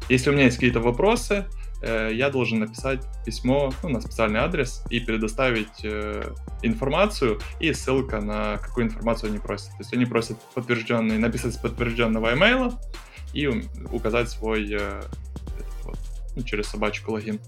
D: Если у меня есть какие-то вопросы, э, я должен написать письмо ну, на специальный адрес и предоставить э, информацию и ссылка на какую информацию они просят. То есть они просят подтвержденный, написать с подтвержденного имейла и указать свой э, вот, ну, через собачку логин.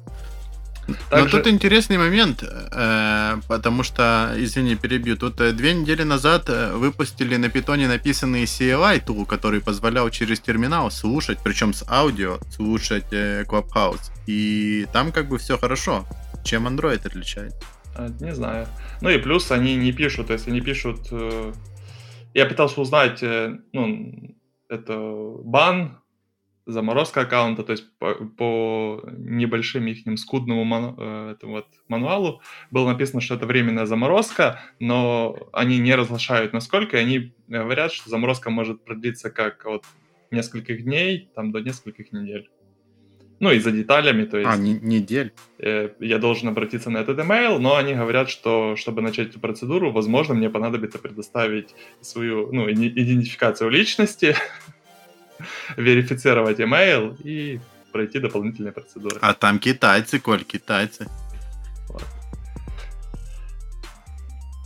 A: Но
D: Также-
A: тут интересный момент, э, потому что, извини, перебью, тут э, две недели назад э, выпустили на питоне написанный CLI tool, который позволял через терминал слушать, причем с аудио, слушать Clubhouse. И там как бы все хорошо. Чем Android отличает?
D: Не знаю. Ну и плюс они не пишут, есть они пишут... Я пытался узнать, ну, это бан, заморозка аккаунта, то есть по, по небольшим их скудному ману- э, этому вот мануалу было написано, что это временная заморозка, но они не разглашают насколько, и они говорят, что заморозка может продлиться как от нескольких дней там до нескольких недель. Ну и за деталями, то есть
A: А, не- недель.
D: э, я должен обратиться на этот email, но они говорят, что чтобы начать эту процедуру, возможно, мне понадобится предоставить свою ну, идентификацию личности, верифицировать email и пройти дополнительные процедуры.
A: А там китайцы, Коль, китайцы.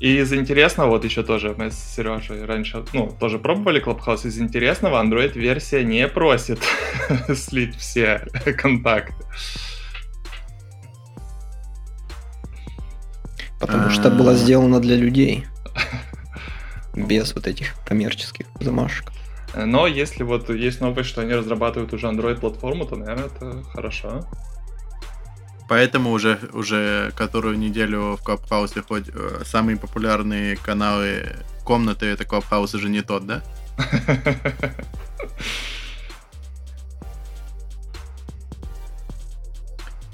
D: И из интересного, вот еще тоже мы с Сережей раньше, ну, тоже пробовали Clubhouse, из интересного Android-версия не просит слить все контакты.
C: Потому что была сделана для людей. Без вот этих коммерческих замашек.
D: Но если вот есть новость, что они разрабатывают уже Android-платформу, то, наверное, это хорошо.
A: Поэтому уже, уже которую неделю в Клабхаусе хоть э, самые популярные каналы комнаты это Клабхаус уже не тот, да?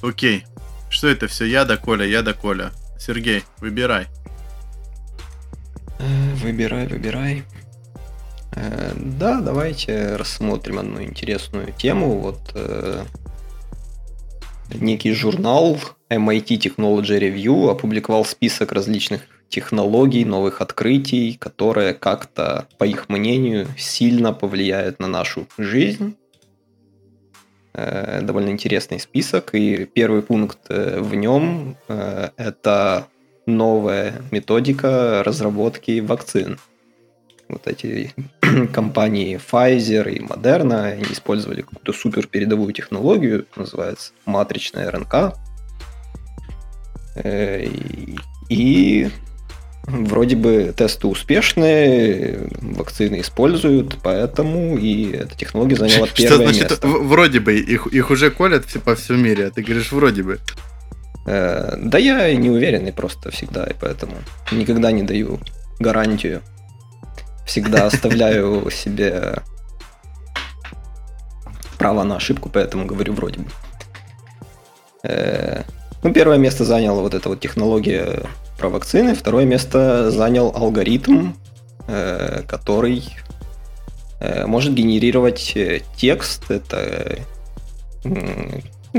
A: Окей. Что это все? Я да Коля, я да Коля. Сергей, выбирай.
C: Э, Выбирай, выбирай. Э, да, давайте рассмотрим одну интересную тему. Вот э, некий журнал MIT Technology Review опубликовал список различных технологий, новых открытий, которые как-то, по их мнению, сильно повлияют на нашу жизнь. Э, довольно интересный список, и первый пункт э, в нем э, это новая методика разработки вакцин. Вот эти компании Pfizer и Moderna они использовали какую-то супер передовую технологию, называется матричная РНК. И Вроде бы тесты успешные, вакцины используют, поэтому и эта технология заняла первое Что значит, место.
A: вроде бы, их, их уже колят все, по всему мире, а ты говоришь вроде бы.
C: Э, да я не уверенный просто всегда, и поэтому никогда не даю гарантию. Всегда оставляю себе право на ошибку, поэтому говорю вроде бы. Э, ну, первое место заняла вот эта вот технология про вакцины. Второе место занял алгоритм, э, который э, может генерировать текст. Это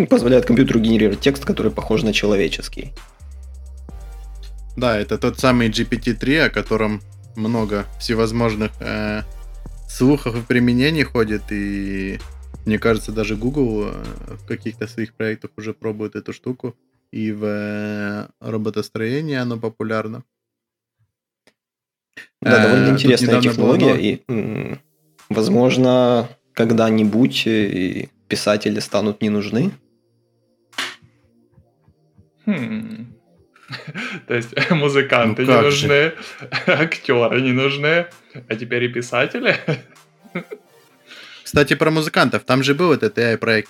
C: позволяет компьютеру генерировать текст, который похож на человеческий.
A: Да, это тот самый GPT-3, о котором много всевозможных э, слухов и применений ходит, и мне кажется, даже Google в каких-то своих проектах уже пробует эту штуку и в э, роботостроении оно популярно.
C: Да, довольно э, интересная технология, было... и, возможно, когда-нибудь э, писатели станут не нужны.
D: Хм. То есть музыканты ну, не нужны, актеры не нужны, а теперь и писатели.
A: Кстати, про музыкантов. Там же был этот AI-проект,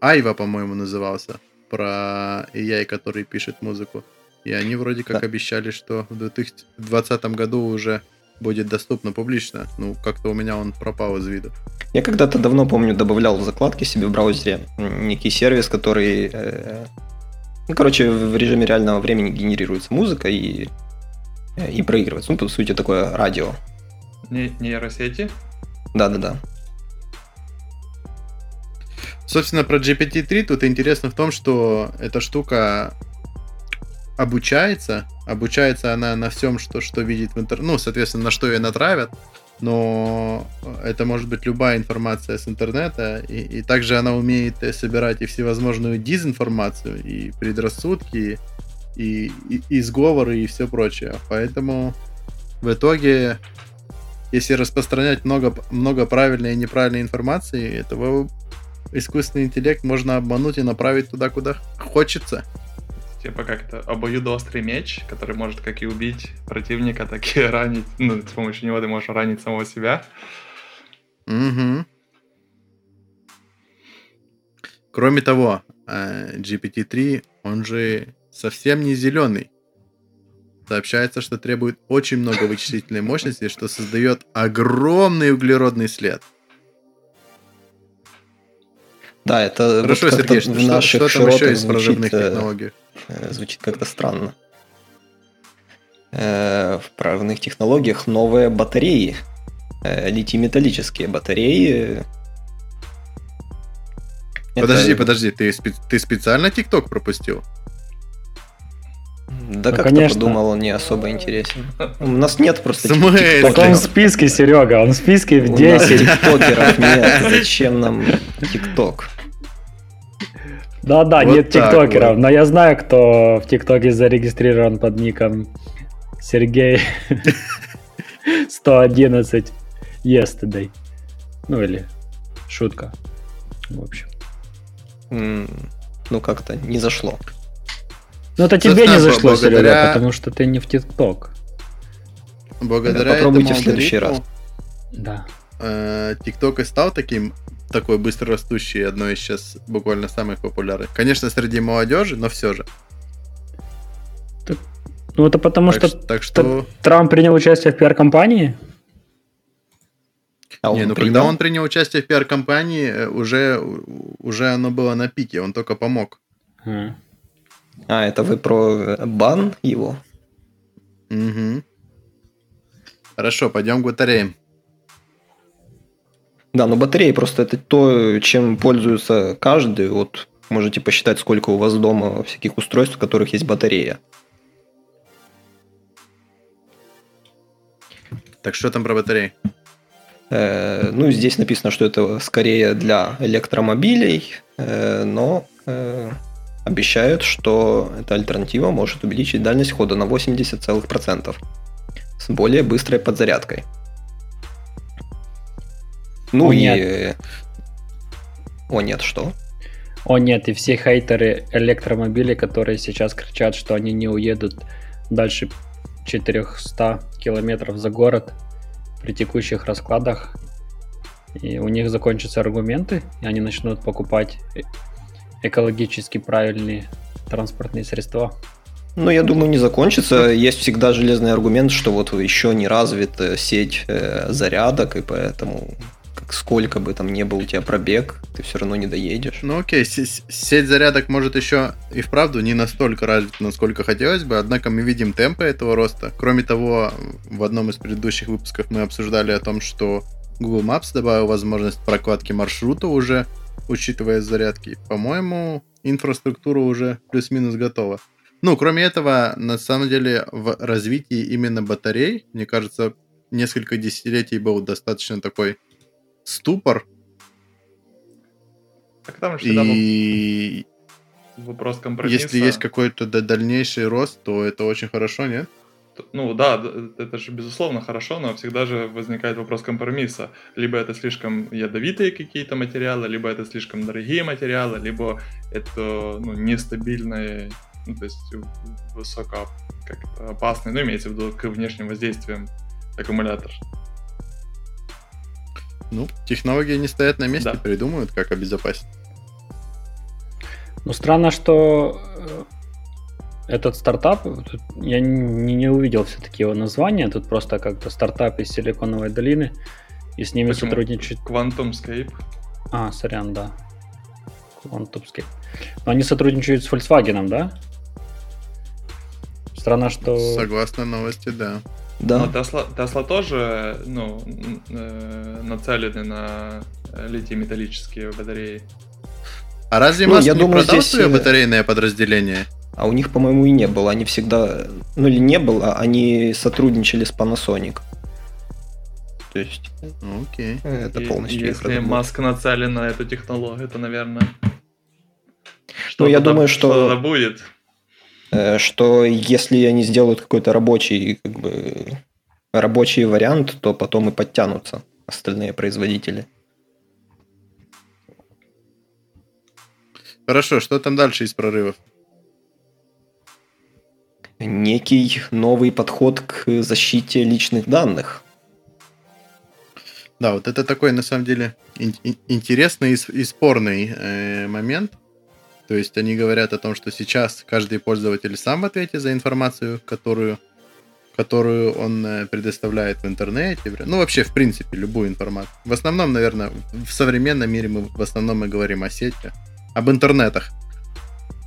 A: Айва, по-моему, назывался про AI, который пишет музыку. И они вроде как да. обещали, что в 2020 году уже будет доступно публично. Ну, как-то у меня он пропал из виду.
C: Я когда-то давно, помню, добавлял в закладки себе в браузере некий сервис, который... Э, ну, короче, в режиме реального времени генерируется музыка и, э, и проигрывается. Ну, по сути, такое радио.
D: Не, нейросети?
C: Да-да-да.
A: Собственно, про GPT-3 тут интересно в том, что эта штука обучается. Обучается она на всем, что, что видит в интернете. Ну, соответственно, на что ее натравят. Но это может быть любая информация с интернета. И, и также она умеет собирать и всевозможную дезинформацию, и предрассудки, и, и, и сговоры, и все прочее. Поэтому в итоге, если распространять много, много правильной и неправильной информации, этого искусственный интеллект можно обмануть и направить туда, куда хочется.
D: Типа как-то обоюдоострый меч, который может как и убить противника, так и ранить. Ну, с помощью него ты можешь ранить самого себя.
A: Угу. Кроме того, э, GPT-3, он же совсем не зеленый. Сообщается, что требует очень много вычислительной мощности, что создает огромный углеродный след.
C: Да, это
A: Хорошо, вот Сергей, что, в наших что, там еще из прорывных э, технологий?
C: Э, звучит как-то странно. Э, в прорывных технологиях новые батареи, литий-металлические батареи.
A: Подожди, это... подожди, ты, ты специально ТикТок пропустил?
C: Да ну, как конечно. подумал, он не особо интересен. У нас нет просто.
B: Так он в списке, Серега, он в списке в 10.
C: тиктокеров нет, зачем нам тикток?
B: Да-да, вот нет тиктокеров, вот. но я знаю, кто в тиктоке зарегистрирован под ником Сергей 111 yesterday. Ну или шутка. В общем.
C: ну как-то не зашло.
B: Ну это тебе не зашло, благодаря... Серега, потому что ты не в ТикТок.
A: Благодаря
C: Попробуйте в следующий раз.
B: Да.
A: Э, ТикТок и стал таким такой быстро растущий, одно из сейчас буквально самых популярных. Конечно, среди молодежи, но все же.
B: Так, ну это потому
A: так,
B: что,
A: так что
B: Трамп принял участие в пиар-компании.
A: А не, ну принял? когда он принял участие в пиар-компании, э, уже, уже оно было на пике, он только помог.
C: А, это вы про бан его?
A: Угу. Хорошо, пойдем к батареям.
C: Да, но батареи просто это то, чем пользуется каждый. Вот можете посчитать, сколько у вас дома всяких устройств, у которых есть батарея.
A: Так что там про батареи?
C: Э, ну, здесь написано, что это скорее для электромобилей, э, но э, обещают, что эта альтернатива может увеличить дальность хода на 80% с более быстрой подзарядкой. Ну
B: О,
C: и...
B: нет.
C: О, нет, что?
B: О нет, и все хейтеры электромобилей, которые сейчас кричат, что они не уедут дальше 400 километров за город при текущих раскладах, и у них закончатся аргументы, и они начнут покупать э- экологически правильные транспортные средства.
C: Ну, я думаю, не закончится. Есть всегда железный аргумент, что вот еще не развита сеть э, зарядок, и поэтому сколько бы там не был у тебя пробег, ты все равно не доедешь.
A: Ну окей, с- сеть зарядок может еще и вправду не настолько развита, насколько хотелось бы, однако мы видим темпы этого роста. Кроме того, в одном из предыдущих выпусков мы обсуждали о том, что Google Maps добавил возможность прокладки маршрута уже, учитывая зарядки. По-моему, инфраструктура уже плюс-минус готова. Ну, кроме этого, на самом деле, в развитии именно батарей, мне кажется, несколько десятилетий был достаточно такой ступор,
D: Так там же был
A: и
D: вопрос компромисса.
A: если есть какой-то дальнейший рост, то это очень хорошо, нет?
D: Ну да, это же безусловно хорошо, но всегда же возникает вопрос компромисса. Либо это слишком ядовитые какие-то материалы, либо это слишком дорогие материалы, либо это ну, нестабильные, ну, то есть высоко опасный, ну имеется в виду к внешним воздействиям аккумулятор.
A: Ну, технологии не стоят на месте,
D: Да.
A: придумают, как обезопасить.
B: Ну, странно, что э, этот стартап, я не, не увидел все-таки его название, тут просто как-то стартап из Силиконовой долины, и с ними
D: Почему?
B: сотрудничает...
D: QuantumScape.
B: А, сорян, да. Quantumscape. Но они сотрудничают с Volkswagen, да? Странно, что...
A: Согласно новости, да.
C: Да.
D: Но Tesla, Tesla тоже ну, э, нацелены на э, литий-металлические батареи.
A: А разве
C: Ну,
A: Маск
C: я
A: не
C: думаю,
A: продал
C: здесь,
A: свое
C: э,
A: батарейное подразделение?
C: А у них, по-моему, и не было. Они всегда... Ну, или не было, они сотрудничали с Panasonic. То есть,
A: Ну, Окей.
C: это
D: И-
C: полностью их
D: Если
C: разработка.
D: Маск нацелен на эту технологию, то, наверное...
C: Ну, я думаю, что-
D: что-то будет.
C: Э, что если они сделают какой-то рабочий, как бы, рабочий вариант, то потом и подтянутся остальные производители.
A: Хорошо, что там дальше из прорывов?
C: Некий новый подход к защите личных данных.
A: Да, вот это такой, на самом деле, ин- ин- интересный и спорный э, момент. То есть они говорят о том, что сейчас каждый пользователь сам в ответе за информацию, которую, которую он э, предоставляет в интернете. Ну, вообще, в принципе, любую информацию. В основном, наверное, в современном мире мы в основном мы говорим о сети, об интернетах.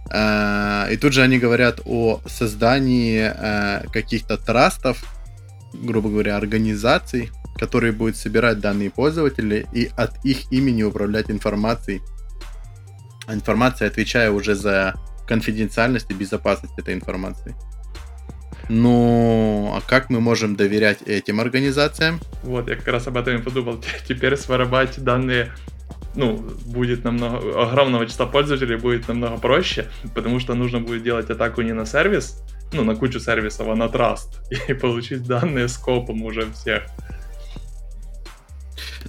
A: А, И тут же они говорят о создании э, каких-то трастов, грубо говоря, организаций, которые будут собирать данные пользователей и от их имени управлять информацией. Информация, отвечая уже за конфиденциальность и безопасность этой информации. Ну, а как мы можем доверять этим организациям?
D: Вот, я как раз об этом и подумал. Теперь своровать данные ну, будет намного, огромного числа пользователей будет намного проще, потому что нужно будет делать атаку не на сервис, ну, на кучу сервисов, а на траст, и получить данные скопом уже всех.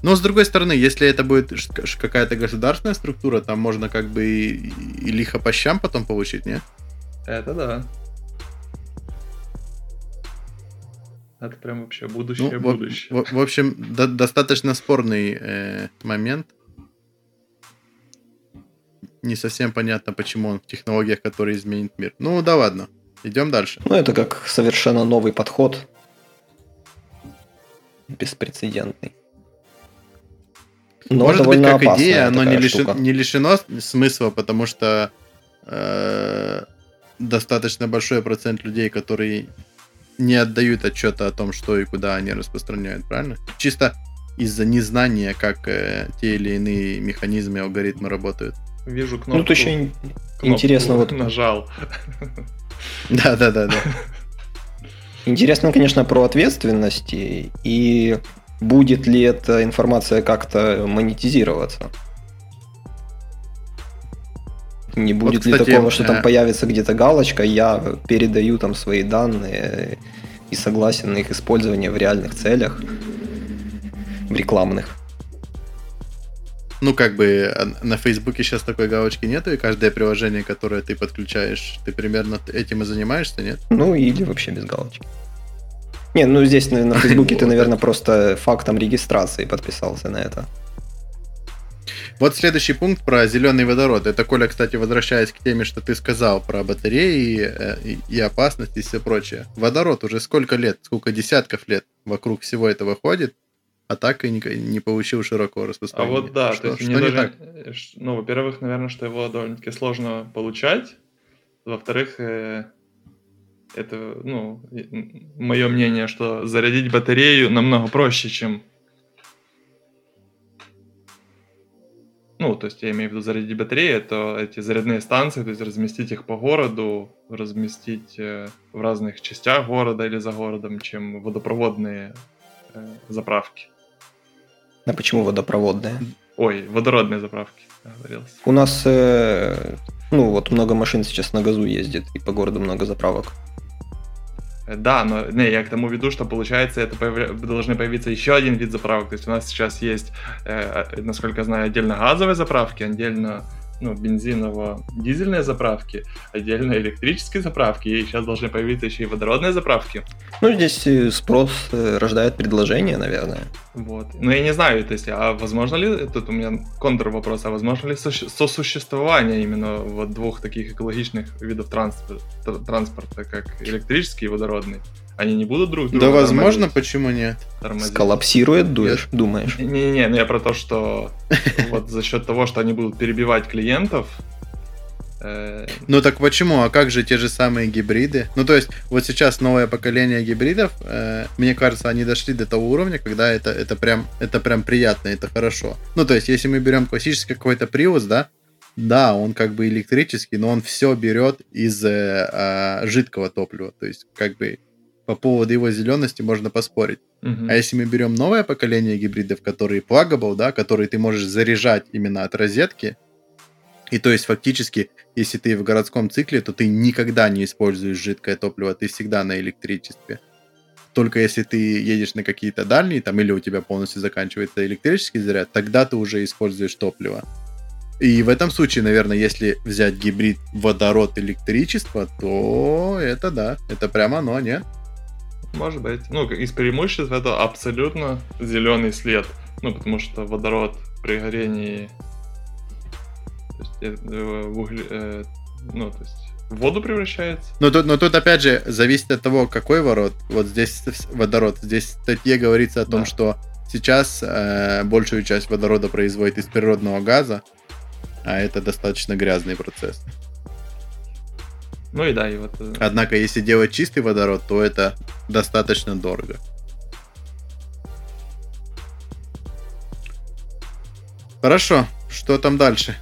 A: Но с другой стороны, если это будет какая-то государственная структура, там можно как бы и, и лихо по щам потом получить, нет?
D: Это да. Это прям вообще
A: Ну,
D: будущее,
A: в,
D: будущее.
A: в- в общем, до- достаточно спорный э, момент. Не совсем понятно, почему он в технологиях, которые изменят мир. Ну да ладно, идем дальше.
C: Ну, это как совершенно новый подход. Беспрецедентный. Но
A: Может быть, как идея, оно не, лиши-
C: штука.
A: не лишено смысла, потому что э, достаточно большой процент людей, которые не отдают отчета о том, что и куда они распространяют, правильно? Чисто из-за незнания, как э, те или иные механизмы, алгоритмы работают.
D: Вижу кнопку.
C: Ну, тут еще интересно вот...
D: Нажал.
A: Да-да-да.
C: Интересно, конечно, про ответственность и будет ли эта информация как-то монетизироваться. Не будет вот, кстати, ли такого, что там э... появится где-то галочка, я передаю там свои данные и согласен на их использование в реальных целях, в рекламных.
A: Ну, как бы на Фейсбуке сейчас такой галочки нету, и каждое приложение, которое ты подключаешь, ты примерно этим и занимаешься, нет?
C: Ну, или вообще без галочки. Не, ну здесь на, Фейсбуке ты, наверное, просто фактом регистрации подписался на это.
A: Вот следующий пункт про зеленый водород. Это, Коля, кстати, возвращаясь к теме, что ты сказал про батареи э, и, и опасность и все прочее. Водород уже сколько лет, сколько десятков лет вокруг всего этого ходит, а так и не, не получил широкого распространения.
D: А вот да, что, то есть что не даже, так? ну, во-первых, наверное, что его довольно-таки сложно получать, во-вторых, э, это, ну, мое мнение, что зарядить батарею намного проще, чем ну, то есть я имею в виду зарядить батареи, это эти зарядные станции, то есть разместить их по городу, разместить э, в разных частях города или за городом, чем водопроводные э, заправки.
C: А почему водопроводные?
D: Ой, водородные заправки. Говорился.
C: У нас, э, ну вот много машин сейчас на газу ездит, и по городу много заправок.
D: Да, но не, я к тому веду, что получается, это появля... должны появиться еще один вид заправок. То есть у нас сейчас есть, э, насколько я знаю, отдельно газовые заправки, отдельно ну, бензиново-дизельные заправки, отдельно электрические заправки, и сейчас должны появиться еще и водородные заправки.
C: Ну, здесь спрос э, рождает предложение, наверное.
D: Вот. Но я не знаю, то есть, а возможно ли, тут у меня контр вопрос, а возможно ли сосуществование именно вот двух таких экологичных видов транспорта, транспорта как электрический и водородный? Они не будут друг друга
A: Да, возможно, почему нет?
C: Тормозить. Сколлапсирует, дуешь, думаешь?
D: Не-не-не, ну я про то, что вот за счет того, что они будут перебивать клиентов,
A: э, ну так почему? А как же те же самые гибриды? Ну то есть вот сейчас новое поколение гибридов, э, мне кажется, они дошли до того уровня, когда это, это, прям, это прям приятно, это хорошо. Ну то есть если мы берем классический какой-то Prius, да, да, он как бы электрический, но он все берет из э, э, жидкого топлива. То есть как бы по поводу его зелености можно поспорить. Uh-huh. А если мы берем новое поколение гибридов, которые pluggable, да, которые ты можешь заряжать именно от розетки, и то есть фактически, если ты в городском цикле, то ты никогда не используешь жидкое топливо, ты всегда на электричестве. Только если ты едешь на какие-то дальние, там, или у тебя полностью заканчивается электрический заряд, тогда ты уже используешь топливо. И в этом случае, наверное, если взять гибрид водород-электричество, то это да, это прямо оно, нет?
D: Может быть. Ну, из преимуществ это абсолютно зеленый след. Ну, потому что водород при горении есть, э, в угле, э, ну, то есть в воду превращается.
A: Но тут, но тут опять же зависит от того, какой ворот. Вот здесь водород. Здесь в статье говорится о том, да. что сейчас э, большую часть водорода производит из природного газа, а это достаточно грязный процесс.
D: Ну и да, и вот... Э,
A: Однако, если делать чистый водород, то это достаточно дорого. Хорошо, что там дальше?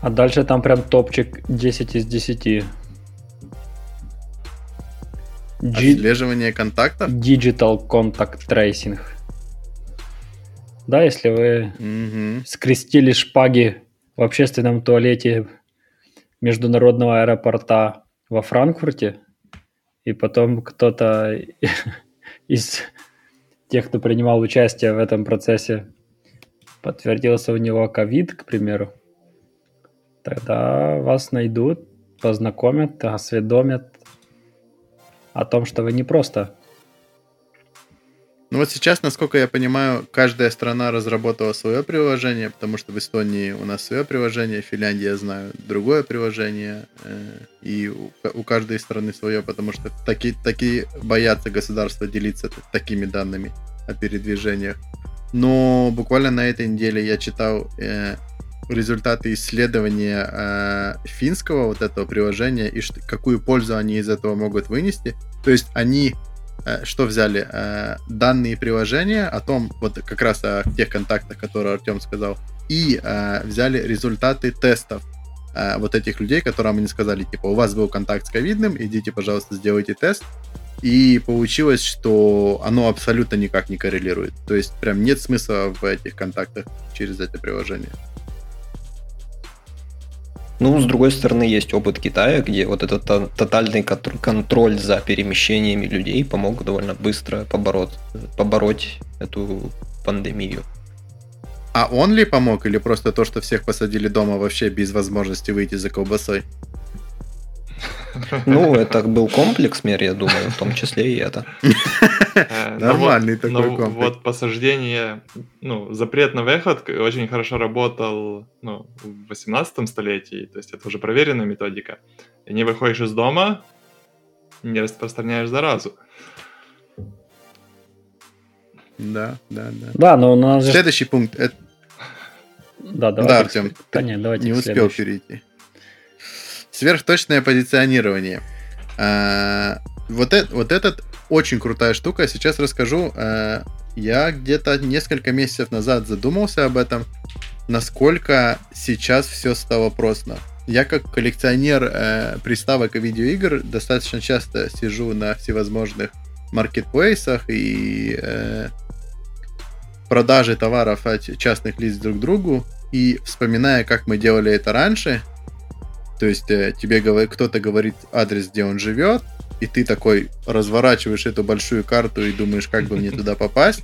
B: А дальше там прям топчик 10 из 10.
A: Отслеживание контактов?
B: Digital Contact Tracing. Да, если вы угу. скрестили шпаги в общественном туалете международного аэропорта во Франкфурте, и потом кто-то из тех, кто принимал участие в этом процессе, подтвердился у него ковид, к примеру, тогда вас найдут, познакомят, осведомят о том, что вы не просто
A: ну вот сейчас, насколько я понимаю, каждая страна разработала свое приложение, потому что в Эстонии у нас свое приложение, в Финляндии, я знаю, другое приложение, э, и у каждой страны свое, потому что такие, такие боятся государства делиться такими данными о передвижениях. Но буквально на этой неделе я читал э, результаты исследования э, финского вот этого приложения и какую пользу они из этого могут вынести. То есть они что взяли? Э, данные приложения о том, вот как раз о тех контактах, которые Артем сказал, и э, взяли результаты тестов э, вот этих людей, которым они сказали, типа, у вас был контакт с ковидным, идите, пожалуйста, сделайте тест. И получилось, что оно абсолютно никак не коррелирует. То есть прям нет смысла в этих контактах через это приложение.
C: Ну, с другой стороны, есть опыт Китая, где вот этот тотальный контроль за перемещениями людей помог довольно быстро побороть, побороть эту пандемию.
A: А он ли помог, или просто то, что всех посадили дома вообще без возможности выйти за колбасой?
C: Ну, это был комплекс мер, я думаю, в том числе и это.
D: Э, Нормальный такой комплекс. Вот посаждение, ну, запрет на выход очень хорошо работал ну, в 18 столетии, то есть это уже проверенная методика. И не выходишь из дома, не распространяешь заразу.
A: Да, да, да.
B: Да, но у нас
A: Следующий пункт. Это...
B: Да.
A: Да, Артем, да, нет, давайте не успел перейти. Сверхточное позиционирование. А, вот, это, вот этот очень крутая штука. Сейчас расскажу. А, я где-то несколько месяцев назад задумался об этом, насколько сейчас все стало просто. Я как коллекционер э, приставок и видеоигр достаточно часто сижу на всевозможных маркетплейсах и э, продаже товаров от частных лиц друг другу. И вспоминая, как мы делали это раньше, то есть э, тебе кто-то говорит адрес, где он живет, и ты такой разворачиваешь эту большую карту и думаешь, как бы мне туда попасть.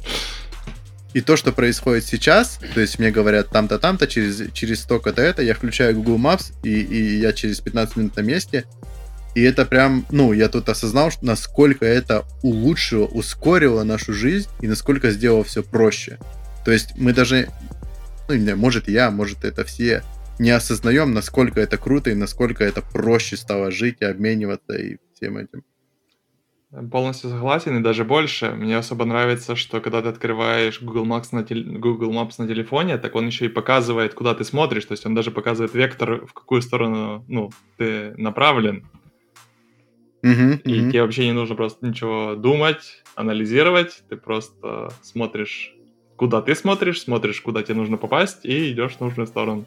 A: И то, что происходит сейчас, то есть мне говорят там-то, там-то, через, через столько-то это, я включаю Google Maps, и, и я через 15 минут на месте. И это прям, ну, я тут осознал, что насколько это улучшило, ускорило нашу жизнь, и насколько сделало все проще. То есть мы даже, ну, не знаю, может я, может это все не осознаем, насколько это круто и насколько это проще стало жить и обмениваться и всем этим.
D: Полностью согласен, и даже больше. Мне особо нравится, что когда ты открываешь Google Maps на, тел... Google Maps на телефоне, так он еще и показывает, куда ты смотришь. То есть он даже показывает вектор, в какую сторону ну, ты направлен.
A: Uh-huh,
D: и uh-huh. тебе вообще не нужно просто ничего думать, анализировать. Ты просто смотришь, куда ты смотришь, смотришь, куда тебе нужно попасть, и идешь в нужную сторону.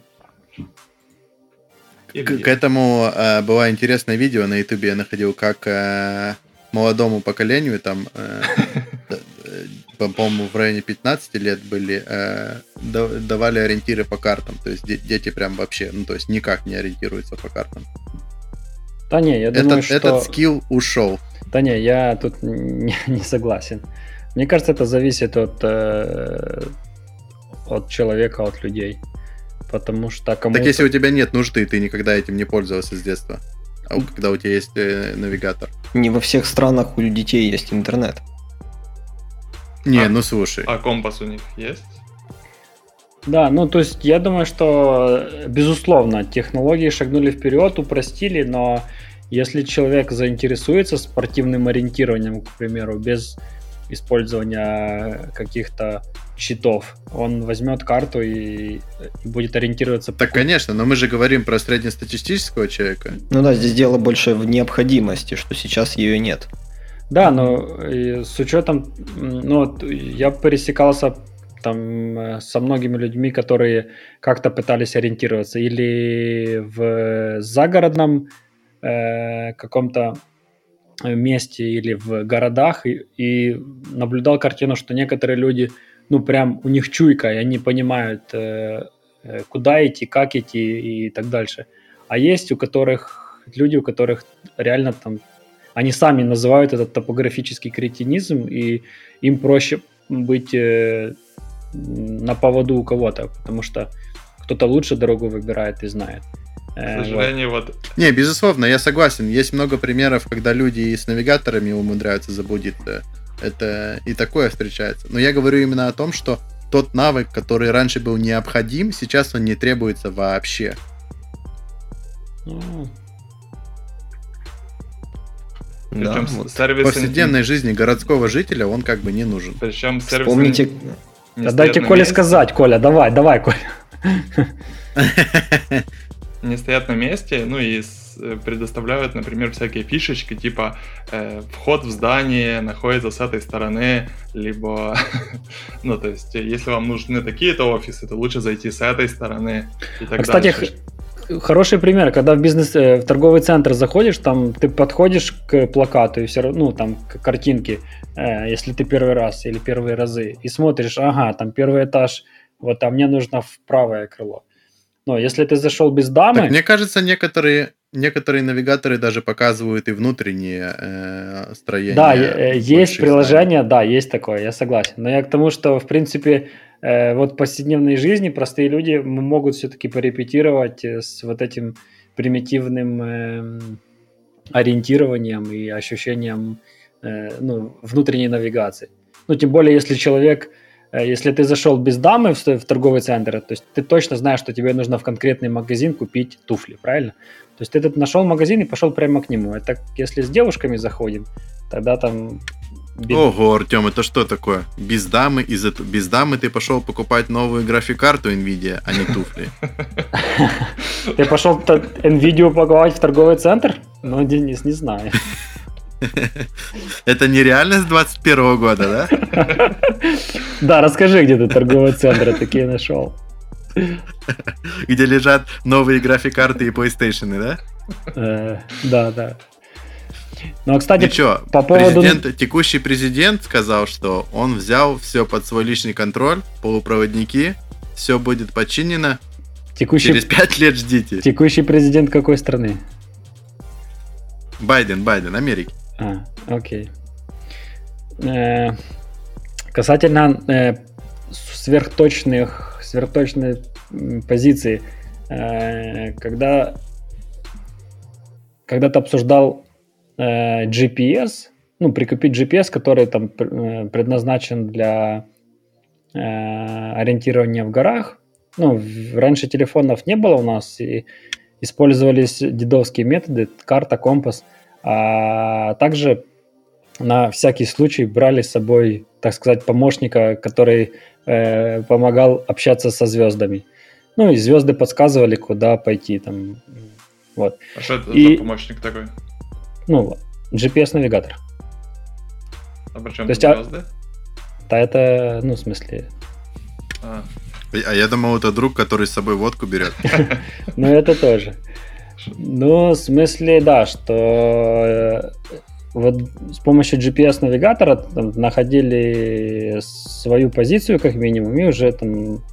A: К, к этому э, было интересное видео на ютубе, я находил, как э, молодому поколению, там, э, э по-моему, в районе 15 лет были, э, давали ориентиры по картам. То есть дети прям вообще, ну, то есть никак не ориентируются по картам.
B: Да не, я думаю,
A: этот,
B: что...
A: Этот скилл ушел.
B: Да не, я тут не, не согласен. Мне кажется, это зависит от, э, от человека, от людей. Потому что кому
A: Так если у тебя нет нужды, ты никогда этим не пользовался с детства. А когда у тебя есть э, навигатор.
C: Не во всех странах у детей есть интернет.
A: Не, а, ну слушай.
D: А компас у них есть?
B: Да, ну то есть я думаю, что безусловно технологии шагнули вперед, упростили, но если человек заинтересуется спортивным ориентированием, к примеру, без использования каких-то щитов. Он возьмет карту и, и будет ориентироваться.
A: Так, по... конечно, но мы же говорим про среднестатистического человека.
C: Ну да, здесь дело больше в необходимости, что сейчас ее нет.
B: Да, но с учетом, ну, я пересекался там э, со многими людьми, которые как-то пытались ориентироваться или в загородном э, каком-то месте или в городах и, и наблюдал картину, что некоторые люди, ну прям у них чуйка, и они понимают, э, э, куда идти, как идти и так дальше. А есть у которых люди, у которых реально там, они сами называют этот топографический кретинизм, и им проще быть э, на поводу у кого-то, потому что кто-то лучше дорогу выбирает и знает.
D: К сожалению, вот.
A: Не, безусловно, я согласен. Есть много примеров, когда люди с навигаторами умудряются заблудиться. Это и такое встречается. Но я говорю именно о том, что тот навык, который раньше был необходим, сейчас он не требуется вообще.
B: Ну,
A: Причем да, вот сервис... В повседневной жизни городского жителя он как бы не нужен.
D: Причем сервис...
C: Вспомните...
B: Да дайте Коле сказать, Коля, давай, давай, Коля.
D: не стоят на месте, ну и с, э, предоставляют, например, всякие фишечки, типа э, вход в здание находится с этой стороны, либо, ну то есть, если вам нужны такие-то офисы, то лучше зайти с этой стороны и так
B: а, кстати,
D: дальше.
B: Хороший пример, когда в бизнес, э, в торговый центр заходишь, там ты подходишь к плакату и все равно, ну там к картинке, э, если ты первый раз или первые разы, и смотришь, ага, там первый этаж, вот, а мне нужно в правое крыло. Но если ты зашел без дамы... Так,
A: мне кажется, некоторые, некоторые навигаторы даже показывают и внутренние э, строения.
B: Да, э, есть приложение, да, есть такое, я согласен. Но я к тому, что, в принципе, э, вот в повседневной жизни простые люди могут все-таки порепетировать э, с вот этим примитивным э, ориентированием и ощущением э, ну, внутренней навигации. Ну, тем более, если человек если ты зашел без дамы в, в торговый центр, то есть ты точно знаешь, что тебе нужно в конкретный магазин купить туфли, правильно? То есть ты этот нашел магазин и пошел прямо к нему. Это если с девушками заходим, тогда там...
A: Без... Ого, Артем, это что такое? Без дамы, из без дамы ты пошел покупать новую график-карту NVIDIA, а не туфли.
B: Ты пошел NVIDIA покупать в торговый центр? Ну, Денис, не знаю.
A: Это не реальность 21 года, да?
B: Да, расскажи, где ты торговые центры такие нашел.
A: Где лежат новые график-карты и PlayStation, да?
B: Э, да, да. Ну, а, кстати,
A: Ничего, по поводу... Президент, текущий президент сказал, что он взял все под свой личный контроль, полупроводники, все будет подчинено. Текущий... Через пять лет ждите.
B: Текущий президент какой страны?
A: Байден, Байден, Америки.
B: А, окей. Э, касательно э, сверхточных, сверхточной позиции, э, когда когда ты обсуждал э, GPS, ну, прикупить GPS, который там э, предназначен для э, ориентирования в горах. Ну, раньше телефонов не было у нас, и использовались дедовские методы, карта, компас. А также на всякий случай брали с собой, так сказать, помощника, который э, помогал общаться со звездами. Ну и звезды подсказывали, куда пойти там. Вот.
D: А что это и, за помощник такой?
B: Ну, GPS-навигатор.
D: А при чем То есть, звезды? А,
B: да, это, ну, в смысле...
A: А. а я думал, это друг, который с собой водку берет.
B: Ну, это тоже. Ну, в смысле, да, что э, вот с помощью GPS-навигатора там, находили свою позицию, как минимум, и уже там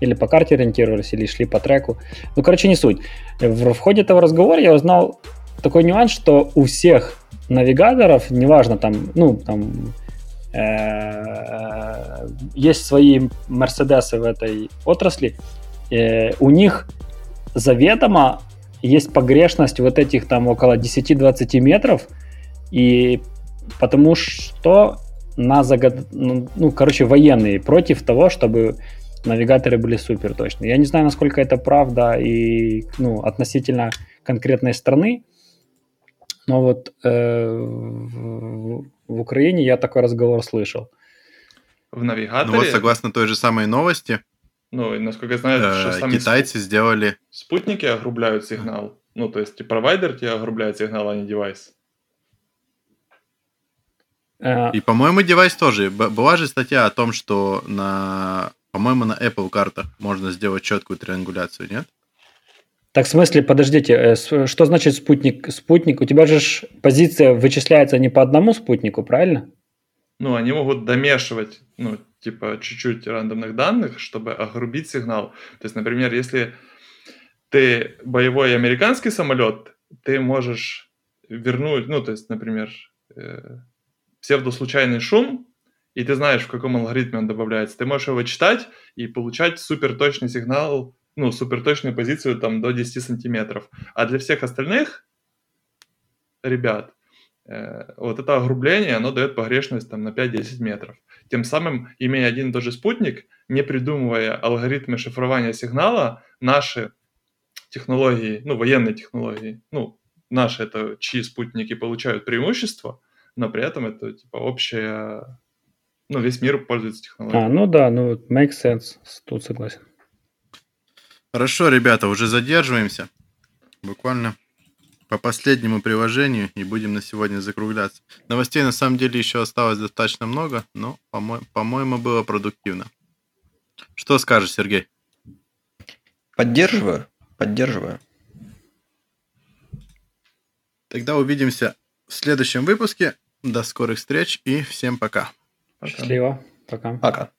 B: или по карте ориентировались, или шли по треку. Ну, короче, не суть. В, ходе этого разговора я узнал такой нюанс, что у всех навигаторов, неважно там, ну, там, э, есть свои Мерседесы в этой отрасли, э, у них заведомо есть погрешность вот этих там около 10-20 метров, и потому что на загад... ну, ну, короче, военные против того, чтобы навигаторы были супер точные. Я не знаю, насколько это правда и ну, относительно конкретной страны, но вот э, в, в Украине я такой разговор слышал.
D: В навигаторе?
A: Ну вот согласно той же самой новости,
D: ну, и насколько я знаю,
A: что э, сами китайцы спут... сделали...
D: Спутники огрубляют сигнал. Ну, то есть и провайдер тебе огрубляет сигнал, а не девайс.
A: Э, и, по-моему, девайс тоже. Была же статья о том, что на, по-моему, на Apple картах можно сделать четкую триангуляцию, нет?
B: Так, в смысле, подождите, э, что значит спутник? Спутник, у тебя же позиция вычисляется не по одному спутнику, правильно?
D: Ну, они могут домешивать, ну, типа чуть-чуть рандомных данных, чтобы огрубить сигнал. То есть, например, если ты боевой американский самолет, ты можешь вернуть, ну, то есть, например, э, псевдослучайный шум, и ты знаешь, в каком алгоритме он добавляется. Ты можешь его читать и получать суперточный сигнал, ну, суперточную позицию там до 10 сантиметров. А для всех остальных ребят Э, вот это огрубление, оно дает погрешность там, на 5-10 метров. Тем самым, имея один и тот же спутник, не придумывая алгоритмы шифрования сигнала, наши технологии, ну, военные технологии, ну, наши это чьи спутники получают преимущество, но при этом это типа общее, ну, весь мир пользуется технологией.
B: А, ну да, ну, makes sense, тут согласен.
A: Хорошо, ребята, уже задерживаемся. буквально по последнему приложению и будем на сегодня закругляться. Новостей на самом деле еще осталось достаточно много, но, по-мо- по-моему, было продуктивно. Что скажешь, Сергей?
C: Поддерживаю, поддерживаю.
A: Тогда увидимся в следующем выпуске. До скорых встреч и всем пока.
D: Пока.
B: Счастливо. Пока.
C: Пока.